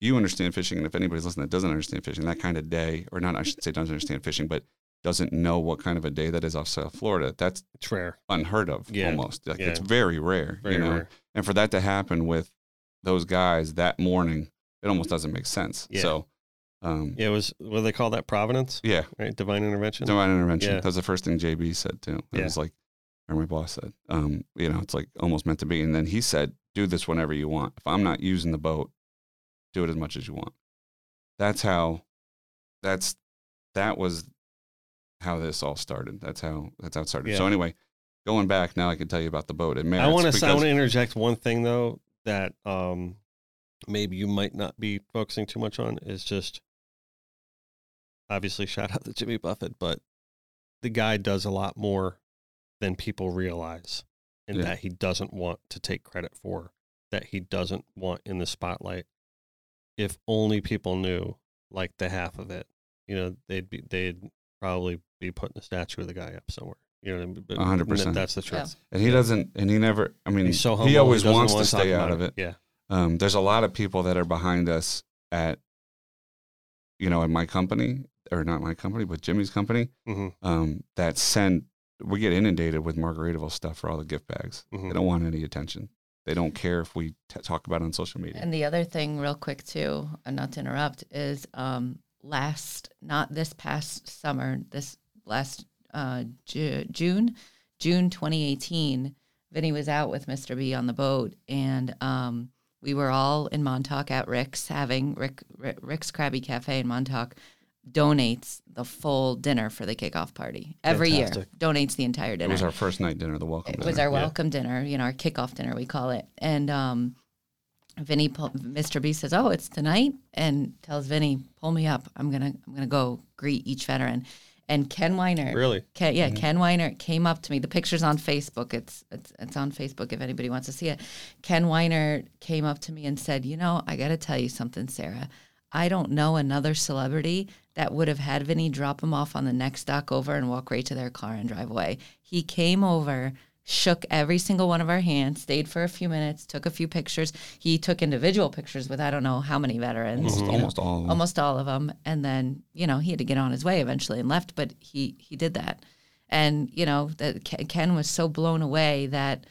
you understand fishing. And if anybody's listening that doesn't understand fishing, that kind of day, or not, I should say doesn't understand fishing, but doesn't know what kind of a day that is off South Florida, that's It's rare. unheard of Yeah. almost. Like Yeah. it's very rare. Very you know? rare. And for that to happen with those guys that morning, it almost doesn't make sense. Yeah. So, um, Yeah, it was what do they call that? Providence, yeah, right? Divine intervention. divine intervention. Yeah. That was the first thing JB said too. It Yeah. was like, or my boss said, um, you know, it's like almost meant to be. And then he said, do this whenever you want. If I'm not using the boat, do it as much as you want. That's how, that's, that was how this all started. That's how, that's how it started. So anyway, going back now, I can tell you about the boat. It I want to. I want to interject one thing though that um, maybe you might not be focusing too much on is just obviously shout out to Jimmy Buffett, but the guy does a lot more than people realize, and Yeah. that he doesn't want to take credit for, that he doesn't want in the spotlight. If only people knew like the half of it, you know, they'd be they'd probably be putting a statue of the guy up somewhere. You know, what I mean? But- hundred and percent. That's the truth. and he doesn't, and he never, I mean, He's so humble. he always doesn't wants to wanna talk stay out of it. Yeah. Um, there's a lot of people that are behind us at, you know, at my company or not my company, but Jimmy's company. hmm Um, that send we get inundated with Margaritaville stuff for all the gift bags. Mhm. They don't want any attention. They don't care if we t- talk about it on social media. And the other thing, real quick too, and not to interrupt, is um, last, not this past summer, this last uh, Ju- June, June 2018, Vinnie was out with Mr. B on the boat, and um, we were all in Montauk at Rick's having Rick, Rick Rick's Crabby Cafe in Montauk donates the full dinner for the kickoff party every Fantastic. year. Donates the entire dinner. it was our first night dinner, the welcome It dinner. was our Yeah. welcome dinner, you know, our kickoff dinner, we call it. And um, Vinnie, pull, Mr. B says, "Oh, it's tonight," and tells Vinnie, "Pull me up. I'm gonna, I'm gonna go greet each veteran." And Ken Weiner, Really? Ken, yeah, mm-hmm. Ken Weiner came up to me. The picture's on Facebook. It's, it's it's on Facebook if anybody wants to see it. Ken Weiner came up to me and said, "You know, I got to tell you something, Sarah. I don't know another celebrity that would have had Vinnie drop him off on the next dock over and walk right to their car and drive away. He came over." Shook every single one of our hands, stayed for a few minutes, took a few pictures. He took individual pictures with I don't know how many veterans, almost, know all. of them. almost all of them and then you know he had to get on his way eventually and left but he he did that and you know that Ken- ken was so blown away that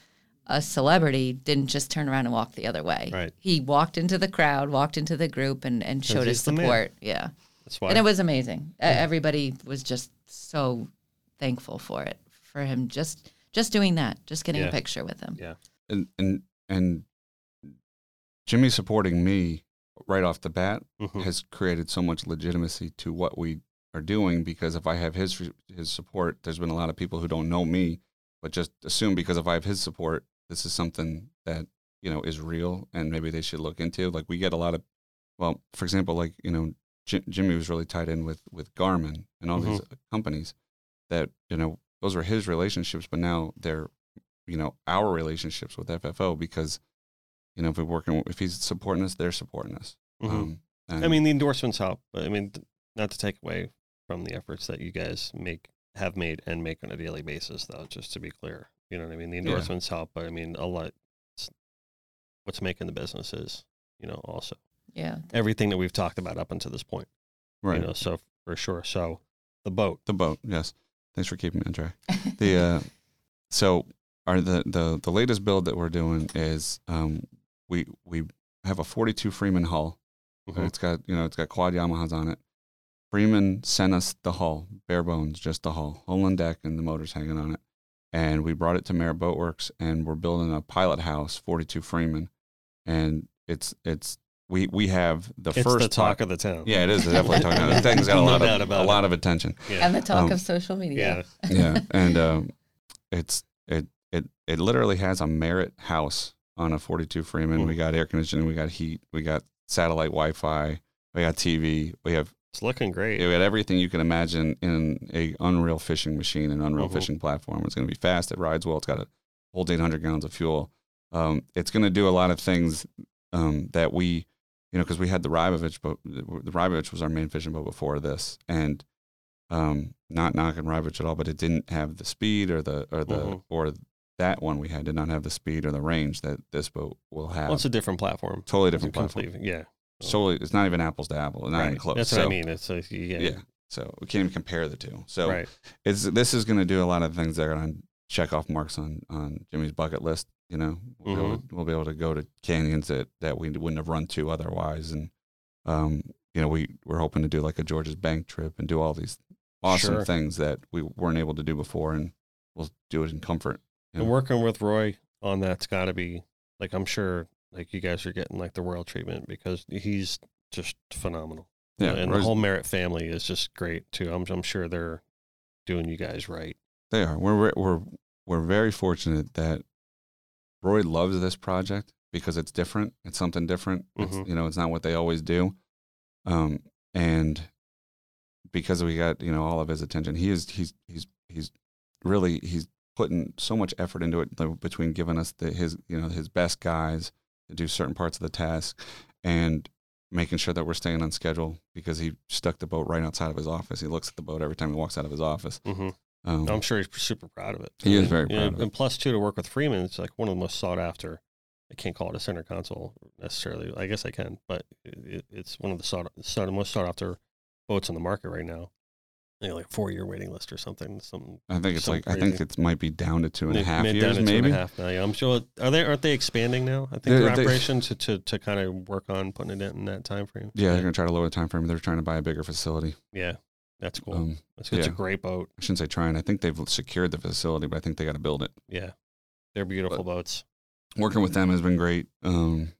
a celebrity didn't just turn around and walk the other way Right. he walked into the crowd walked into the group and and showed his he's the man. support yeah That's why. and it was amazing E- everybody was just so thankful for it for him just just doing that just getting Yeah. a picture with him yeah. and and and Jimmy supporting me right off the bat Mhm. has created so much legitimacy to what we are doing because if I have his his support, there's been a lot of people who don't know me, but just assume because if I have his support, this is something that you know is real and maybe they should look into. Like we get a lot of, well, for example, like you know J- Jimmy was really tied in with with Garmin and all these companies that you know those were his relationships, but now they're you know our relationships with FFO because you know if we're working if he's supporting us, they're supporting us. Mhm. Um, I mean, the endorsements help. But I mean, th- not to take away from the efforts that you guys make, have made, and make on a daily basis, though. Just to be clear, you know what I mean. The endorsements help, but I mean, a lot. What's making the business is, you know, also Yeah. everything that we've talked about up until this point. right. You know, so for sure. So the boat. The boat, yes. Thanks for keeping me on track. The uh, so our the, the the latest build that we're doing is um, we we have a 42 Freeman hull. Mhm. It's got you know it's got quad Yamahas on it. Freeman sent us the hull, bare bones, just the hull, hull and deck, and the motors hanging on it. And we brought it to Merritt Boatworks, and we're building a pilot house, 42 Freeman, and it's it's we we have the It's first the talk pi- of the town. yeah, it is definitely talking about it. Things got a lot of about a it. lot of attention. Yeah. And the talk Um, of social media. yeah. yeah, and um, it's it it it literally has a Merritt house on a 42 Freeman. Mm. We got air conditioning, we got heat, we got satellite Wi-Fi, we got TV, we have It's looking great. we got everything you can imagine in a Unreal fishing machine, an Unreal Mhm. fishing platform. It's going to be fast. It rides well. It's got a holds 800 gallons of fuel. Um, it's going to do a lot of things um, that we, you know, because we had the Rybovich boat. The Rybovich was our main fishing boat before this, and um, not knocking Rybovich at all, but it didn't have the speed or the or the Mhm. or that one we had did not have the speed or the range that this boat will have. Well, it's a different platform. totally different platform. complete- Yeah. Totally, it's not even apples to apple. Not even close. That's So, what I mean. It's a, yeah. Yeah. So we can't even compare the two. So right. it's this is going to do a lot of things that are going to check off marks on on Jimmy's bucket list. You know, we'll, be, able Mm-hmm. to, we'll be able to go to canyons that that we wouldn't have run to otherwise, and um, you know, we we're hoping to do like a Georges Bank trip and do all these awesome Sure. things that we weren't able to do before, and we'll do it in comfort. And working with Roy on that's got to be like I'm sure like you guys are getting like the royal treatment because he's just phenomenal. Yeah, and Roy's- the whole Merritt family is just great too. I'm I'm sure they're doing you guys right. They. We're we're- we're we're very fortunate that Roy loves this project because it's different. It's something different. It's, Mhm. you know, it's not what they always do. Um, and because we got you know all of his attention, he is he's he's he's really he's putting so much effort into it like, between giving us the his you know his best guys to do certain parts of the task and making sure that we're staying on schedule because he stuck the boat right outside of his office. He looks at the boat every time he walks out of his office. hmm Um, I'm sure he's super proud of it. He is very know, proud of. And plus, too, to work with Freeman, it's like one of the most sought after. I can't call it a center console necessarily. I guess I can, but it, it's one of the sought, sought, most sought after boats on the market right now. You know, like four year waiting list or something. Something I think it's like I think it might be down to two and a half mid- years, down to two and a maybe. half now. Yeah, I'm sure. Are they? Aren't they expanding now? I think They're- their they- operation to, to, to kind of work on putting it in that time frame. Yeah, they're gonna try to lower the time frame. They're trying to buy a bigger facility. yeah, that's cool. Um, it's, it's a great boat. I shouldn't say trying. I think they've secured the facility, but I think they got to build it. Yeah, they're beautiful boats. Working with them has been great. Um,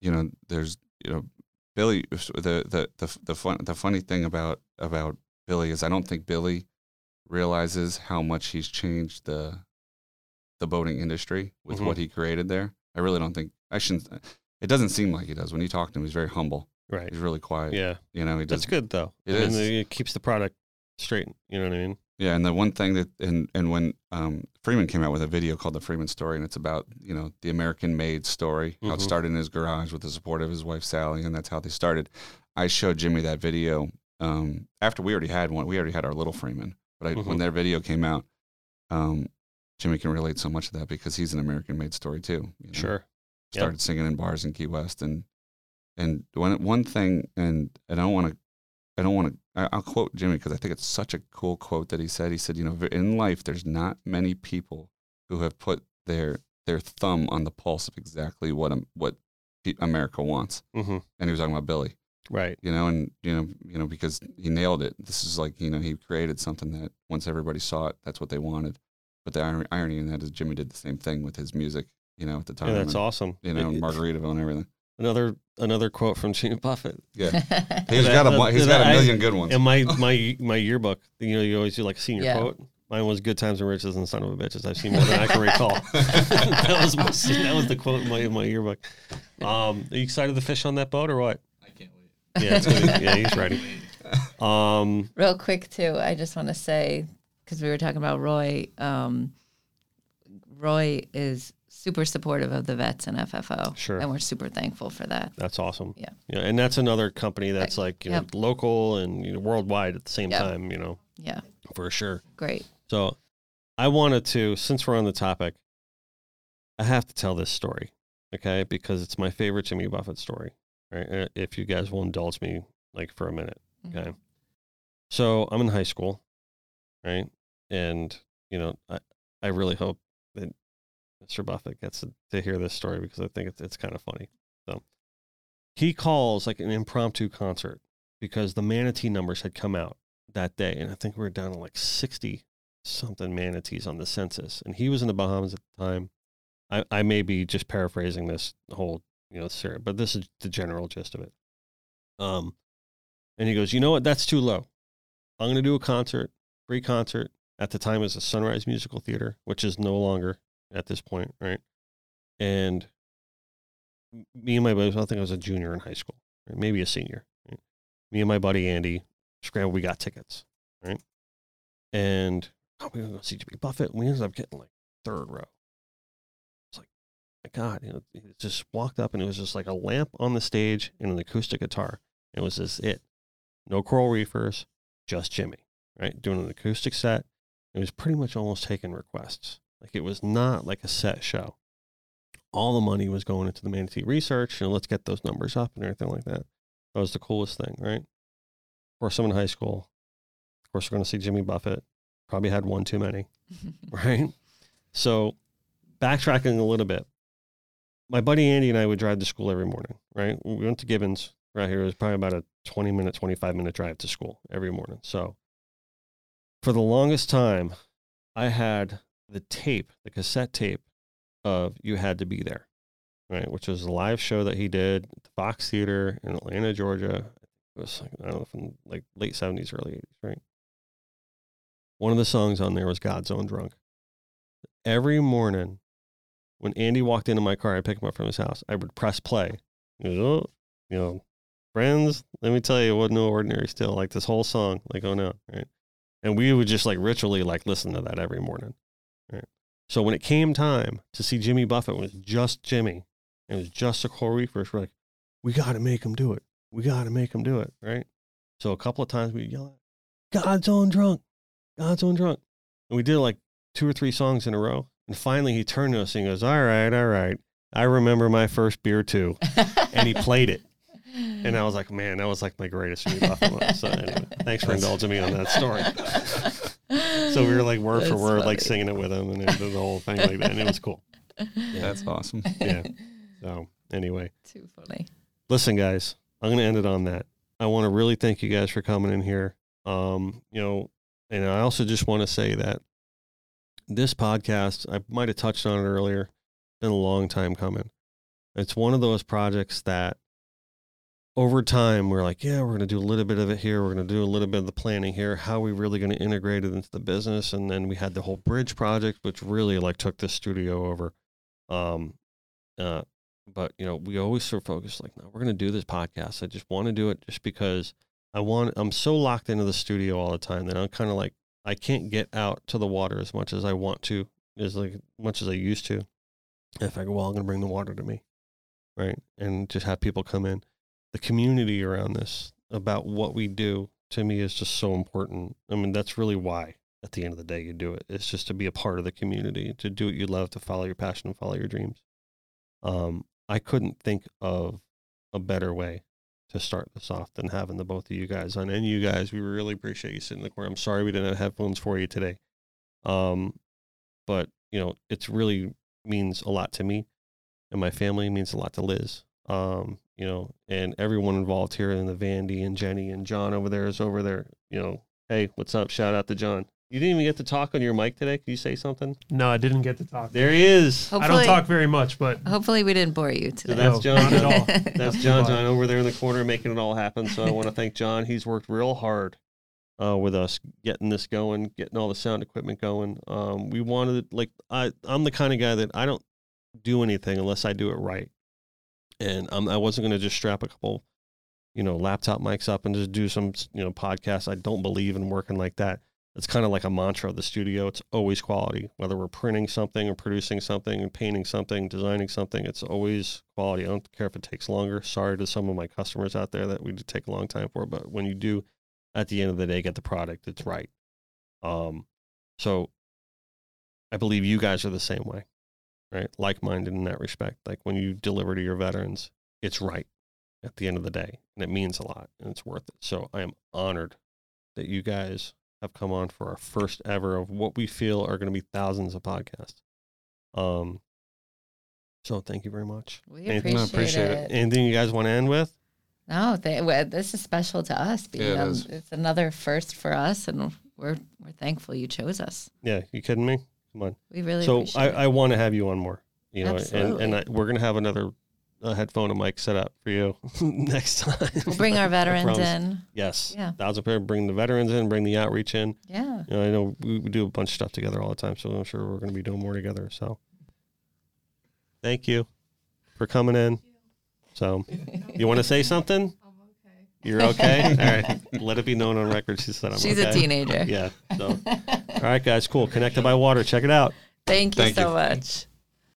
you know, there's you know, Billy. The the the the fun the funny thing about about Billy is I don't think Billy realizes how much he's changed the the boating industry with Mhm. what he created there. I really don't think I shouldn't. It doesn't seem like he does. When you talk to him, he's very humble. Right. He's really quiet. Yeah, You know, he does. that's good though. It I mean, it keeps the product straight. You know what I mean? Yeah, and the one thing that and and when um, Freeman came out with a video called the Freeman Story, and it's about you know the American made story, how it Mhm. started in his garage with the support of his wife Sally, and that's how they started. I showed Jimmy that video um, after we already had one. We already had our little Freeman, but I, when Mhm. their video came out, um, Jimmy can relate so much to that because he's an American made story too. you know? Sure. Yep. started singing in bars in Key West, and and one one thing, and, and I don't want to, I don't want to, I'll quote Jimmy because I think it's such a cool quote that he said. He said, you know, in life, there's not many people who have put their their thumb on the pulse of exactly what what America wants, hmm and he was talking about Billy, Right. you know, and you know, you know, because he nailed it. This is like, you know, he created something that once everybody saw it, that's what they wanted. But the irony, in that is Jimmy did the same thing with his music, you know, at the time. Yeah, that's and, awesome. You know, it- Margaritaville and everything. another another quote from Jimmy Buffett. Yeah, he's got a he's got a million good ones. In my my my yearbook, you know, you always do like a senior Yeah. quote. Mine was "Good times and riches and son of a bitches." I've seen more than I can recall. that was my, that was the quote in my in my yearbook. Um, are you excited to fish on that boat or what? I can't wait. Yeah, it's gonna be, yeah, he's ready. Um, Real quick, too, I just want to say because we were talking about Roy. Um, Roy is super supportive of the vets and FFO. Sure. and we're super thankful for that. that's awesome. Yeah. yeah, and that's another company that's like you know local and you know, worldwide at the same Yep. time. You know, Yeah, for sure. great. So I wanted to, since we're on the topic, I have to tell this story, okay? Because it's my favorite Jimmy Buffett story, right? Uh, If you guys will indulge me, like for a minute, Mhm. okay? So I'm in high school, right? And you know, I I really hope Mr. Buffett gets to, hear this story because I think it's it's kind of funny. So he calls like an impromptu concert because the manatee numbers had come out that day, and I think we were down to like sixty something manatees on the census, and he was in the Bahamas at the time. I, I may be just paraphrasing this whole, you know, ser- but this is the general gist of it. Um, and he goes, you know what? That's too low. I'm going to do a concert, free concert. At the time, it was a Sunrise Musical Theater, which is no longer at this point, right? And me and my buddy, I think I was a junior in high school, right? maybe a senior. Right? Me and my buddy Andy scrambled. We got tickets, right? And oh, we were going to go see Jimmy Buffett. And We ended up getting like third row. It's like, my God, you know, he just walked up and it was just like a lamp on the stage and an acoustic guitar. It was just it. No coral reefers, just Jimmy, right? Doing an acoustic set. It was pretty much almost taking requests. Like it was not like a set show. All the money was going into the manatee research and let's get those numbers up and everything like that. That was the coolest thing, right? Of course, I'm in high school. Of course, we're going to see Jimmy Buffett. Probably had one too many, right? So, backtracking a little bit, my buddy Andy and I would drive to school every morning, right? We went to Gibbons right here. It was probably about a 20 minute, 25 minute drive to school every morning. So, for the longest time, I had the tape, the cassette tape of You Had to Be There, right? Which was a live show that he did at the Fox Theater in Atlanta, Georgia. It was, like, I don't know, from like late 70s, early 80s, right? One of the songs on there was God's Own Drunk. Every morning when Andy walked into my car, I'd pick him up from his house. I would press play. Oh, you know, friends, let me tell you, it wasn't no ordinary still. Like this whole song, like, oh no, right? And we would just like ritually like listen to that every morning. So when it came time to see Jimmy Buffett, when it was just Jimmy, it was just a coral reefers, we're like, we got to make him do it. We got to make him do it. Right. So a couple of times we yell, out, God's own drunk, God's own drunk. And we did like two or three songs in a row. And finally he turned to us and he goes, all right, all right. I remember my first beer too. And he played it. And I was like, man, that was like my greatest Jimmy Buffett. So anyway, thanks for indulging me on that story. So we were like word for That's word, like singing it with him and it, the whole thing like that. And it was cool. Yeah. That's awesome. Yeah. So anyway, Too funny. listen, guys, I'm going to end it on that. I want to really thank you guys for coming in here. Um, you know, and I also just want to say that this podcast, I might have touched on it earlier, been a long time coming. It's one of those projects that over time we're like, yeah, we're going to do a little bit of it here. We're going to do a little bit of the planning here. How are we really going to integrate it into the business? And then we had the whole bridge project, which really like took the studio over. Um, uh, but you know, we always sort of focus like, no, we're going to do this podcast. I just want to do it just because I want. I'm so locked into the studio all the time that I'm kind of like I can't get out to the water as much as I want to, as like much as I used to. If I go, well, I'm going to bring the water to me, right, and just have people come in. The community around this about what we do to me is just so important. I mean, that's really why at the end of the day you do it. It's just to be a part of the community, to do what you love, to follow your passion, and follow your dreams. Um, I couldn't think of a better way to start this off than having the both of you guys on. And you guys, we really appreciate you sitting in the corner. I'm sorry we didn't have headphones for you today. Um, but you know, it's really means a lot to me and my family means a lot to Liz. Um, you know, and everyone involved here in the Vandy and Jenny and John over there is over there, you know, hey, what's up? Shout out to John. You didn't even get to talk on your mic today. Can you say something? No, I didn't get to talk. There he is. I don't talk very much, but hopefully we didn't bore you So today. that's No, John. not at all. That's John John over there in the corner making it all happen. So I want to thank John. He's worked real hard uh, with us getting this going, getting all the sound equipment going. Um, we wanted like I I'm the kind of guy that I don't do anything unless I do it right, and I wasn't going to just strap a couple, you know, laptop mics up and just do some you know podcasts. I don't believe in working like that. It's kind of like a mantra of the studio. It's always quality, whether we're printing something or producing something and painting something, designing something. It's always quality. I don't care if it takes longer. Sorry to some of my customers out there that we take a long time for, but when you do, at the end of the day, get the product, it's right. Um, so I believe you guys are the same way, right? Like minded in that respect. Like when you deliver to your veterans, it's right at the end of the day, and it means a lot, and it's worth it. So I am honored that you guys have come on for our first ever of what we feel are going to be thousands of podcasts. Um, so thank you very much. We Anything- appreciate, appreciate it. it. Anything you guys want to end with? No, they, well, this is special to us. Yeah, it um, is. It's another first for us, and we're we're thankful you chose us. Yeah, you kidding me? Come on. We really so I, it. I want to have you on more. You know, and Absolutely. and I, we're gonna have another uh, headphone and mic set up for you next time. we'll bring our veterans in. Yes, Yeah. thousand pair. Bring the veterans in, bring the outreach in. Yeah. You know, I know we, we do a bunch of stuff together all the time, so I'm sure we're going to be doing more together. So, thank you for coming in. So, you want to say something? You're okay. all right. Let it be known on record. She said I'm She's okay. a teenager. Yeah. So, all right, guys. Cool. Connected by water. Check it out. Thank you Thank so you. much.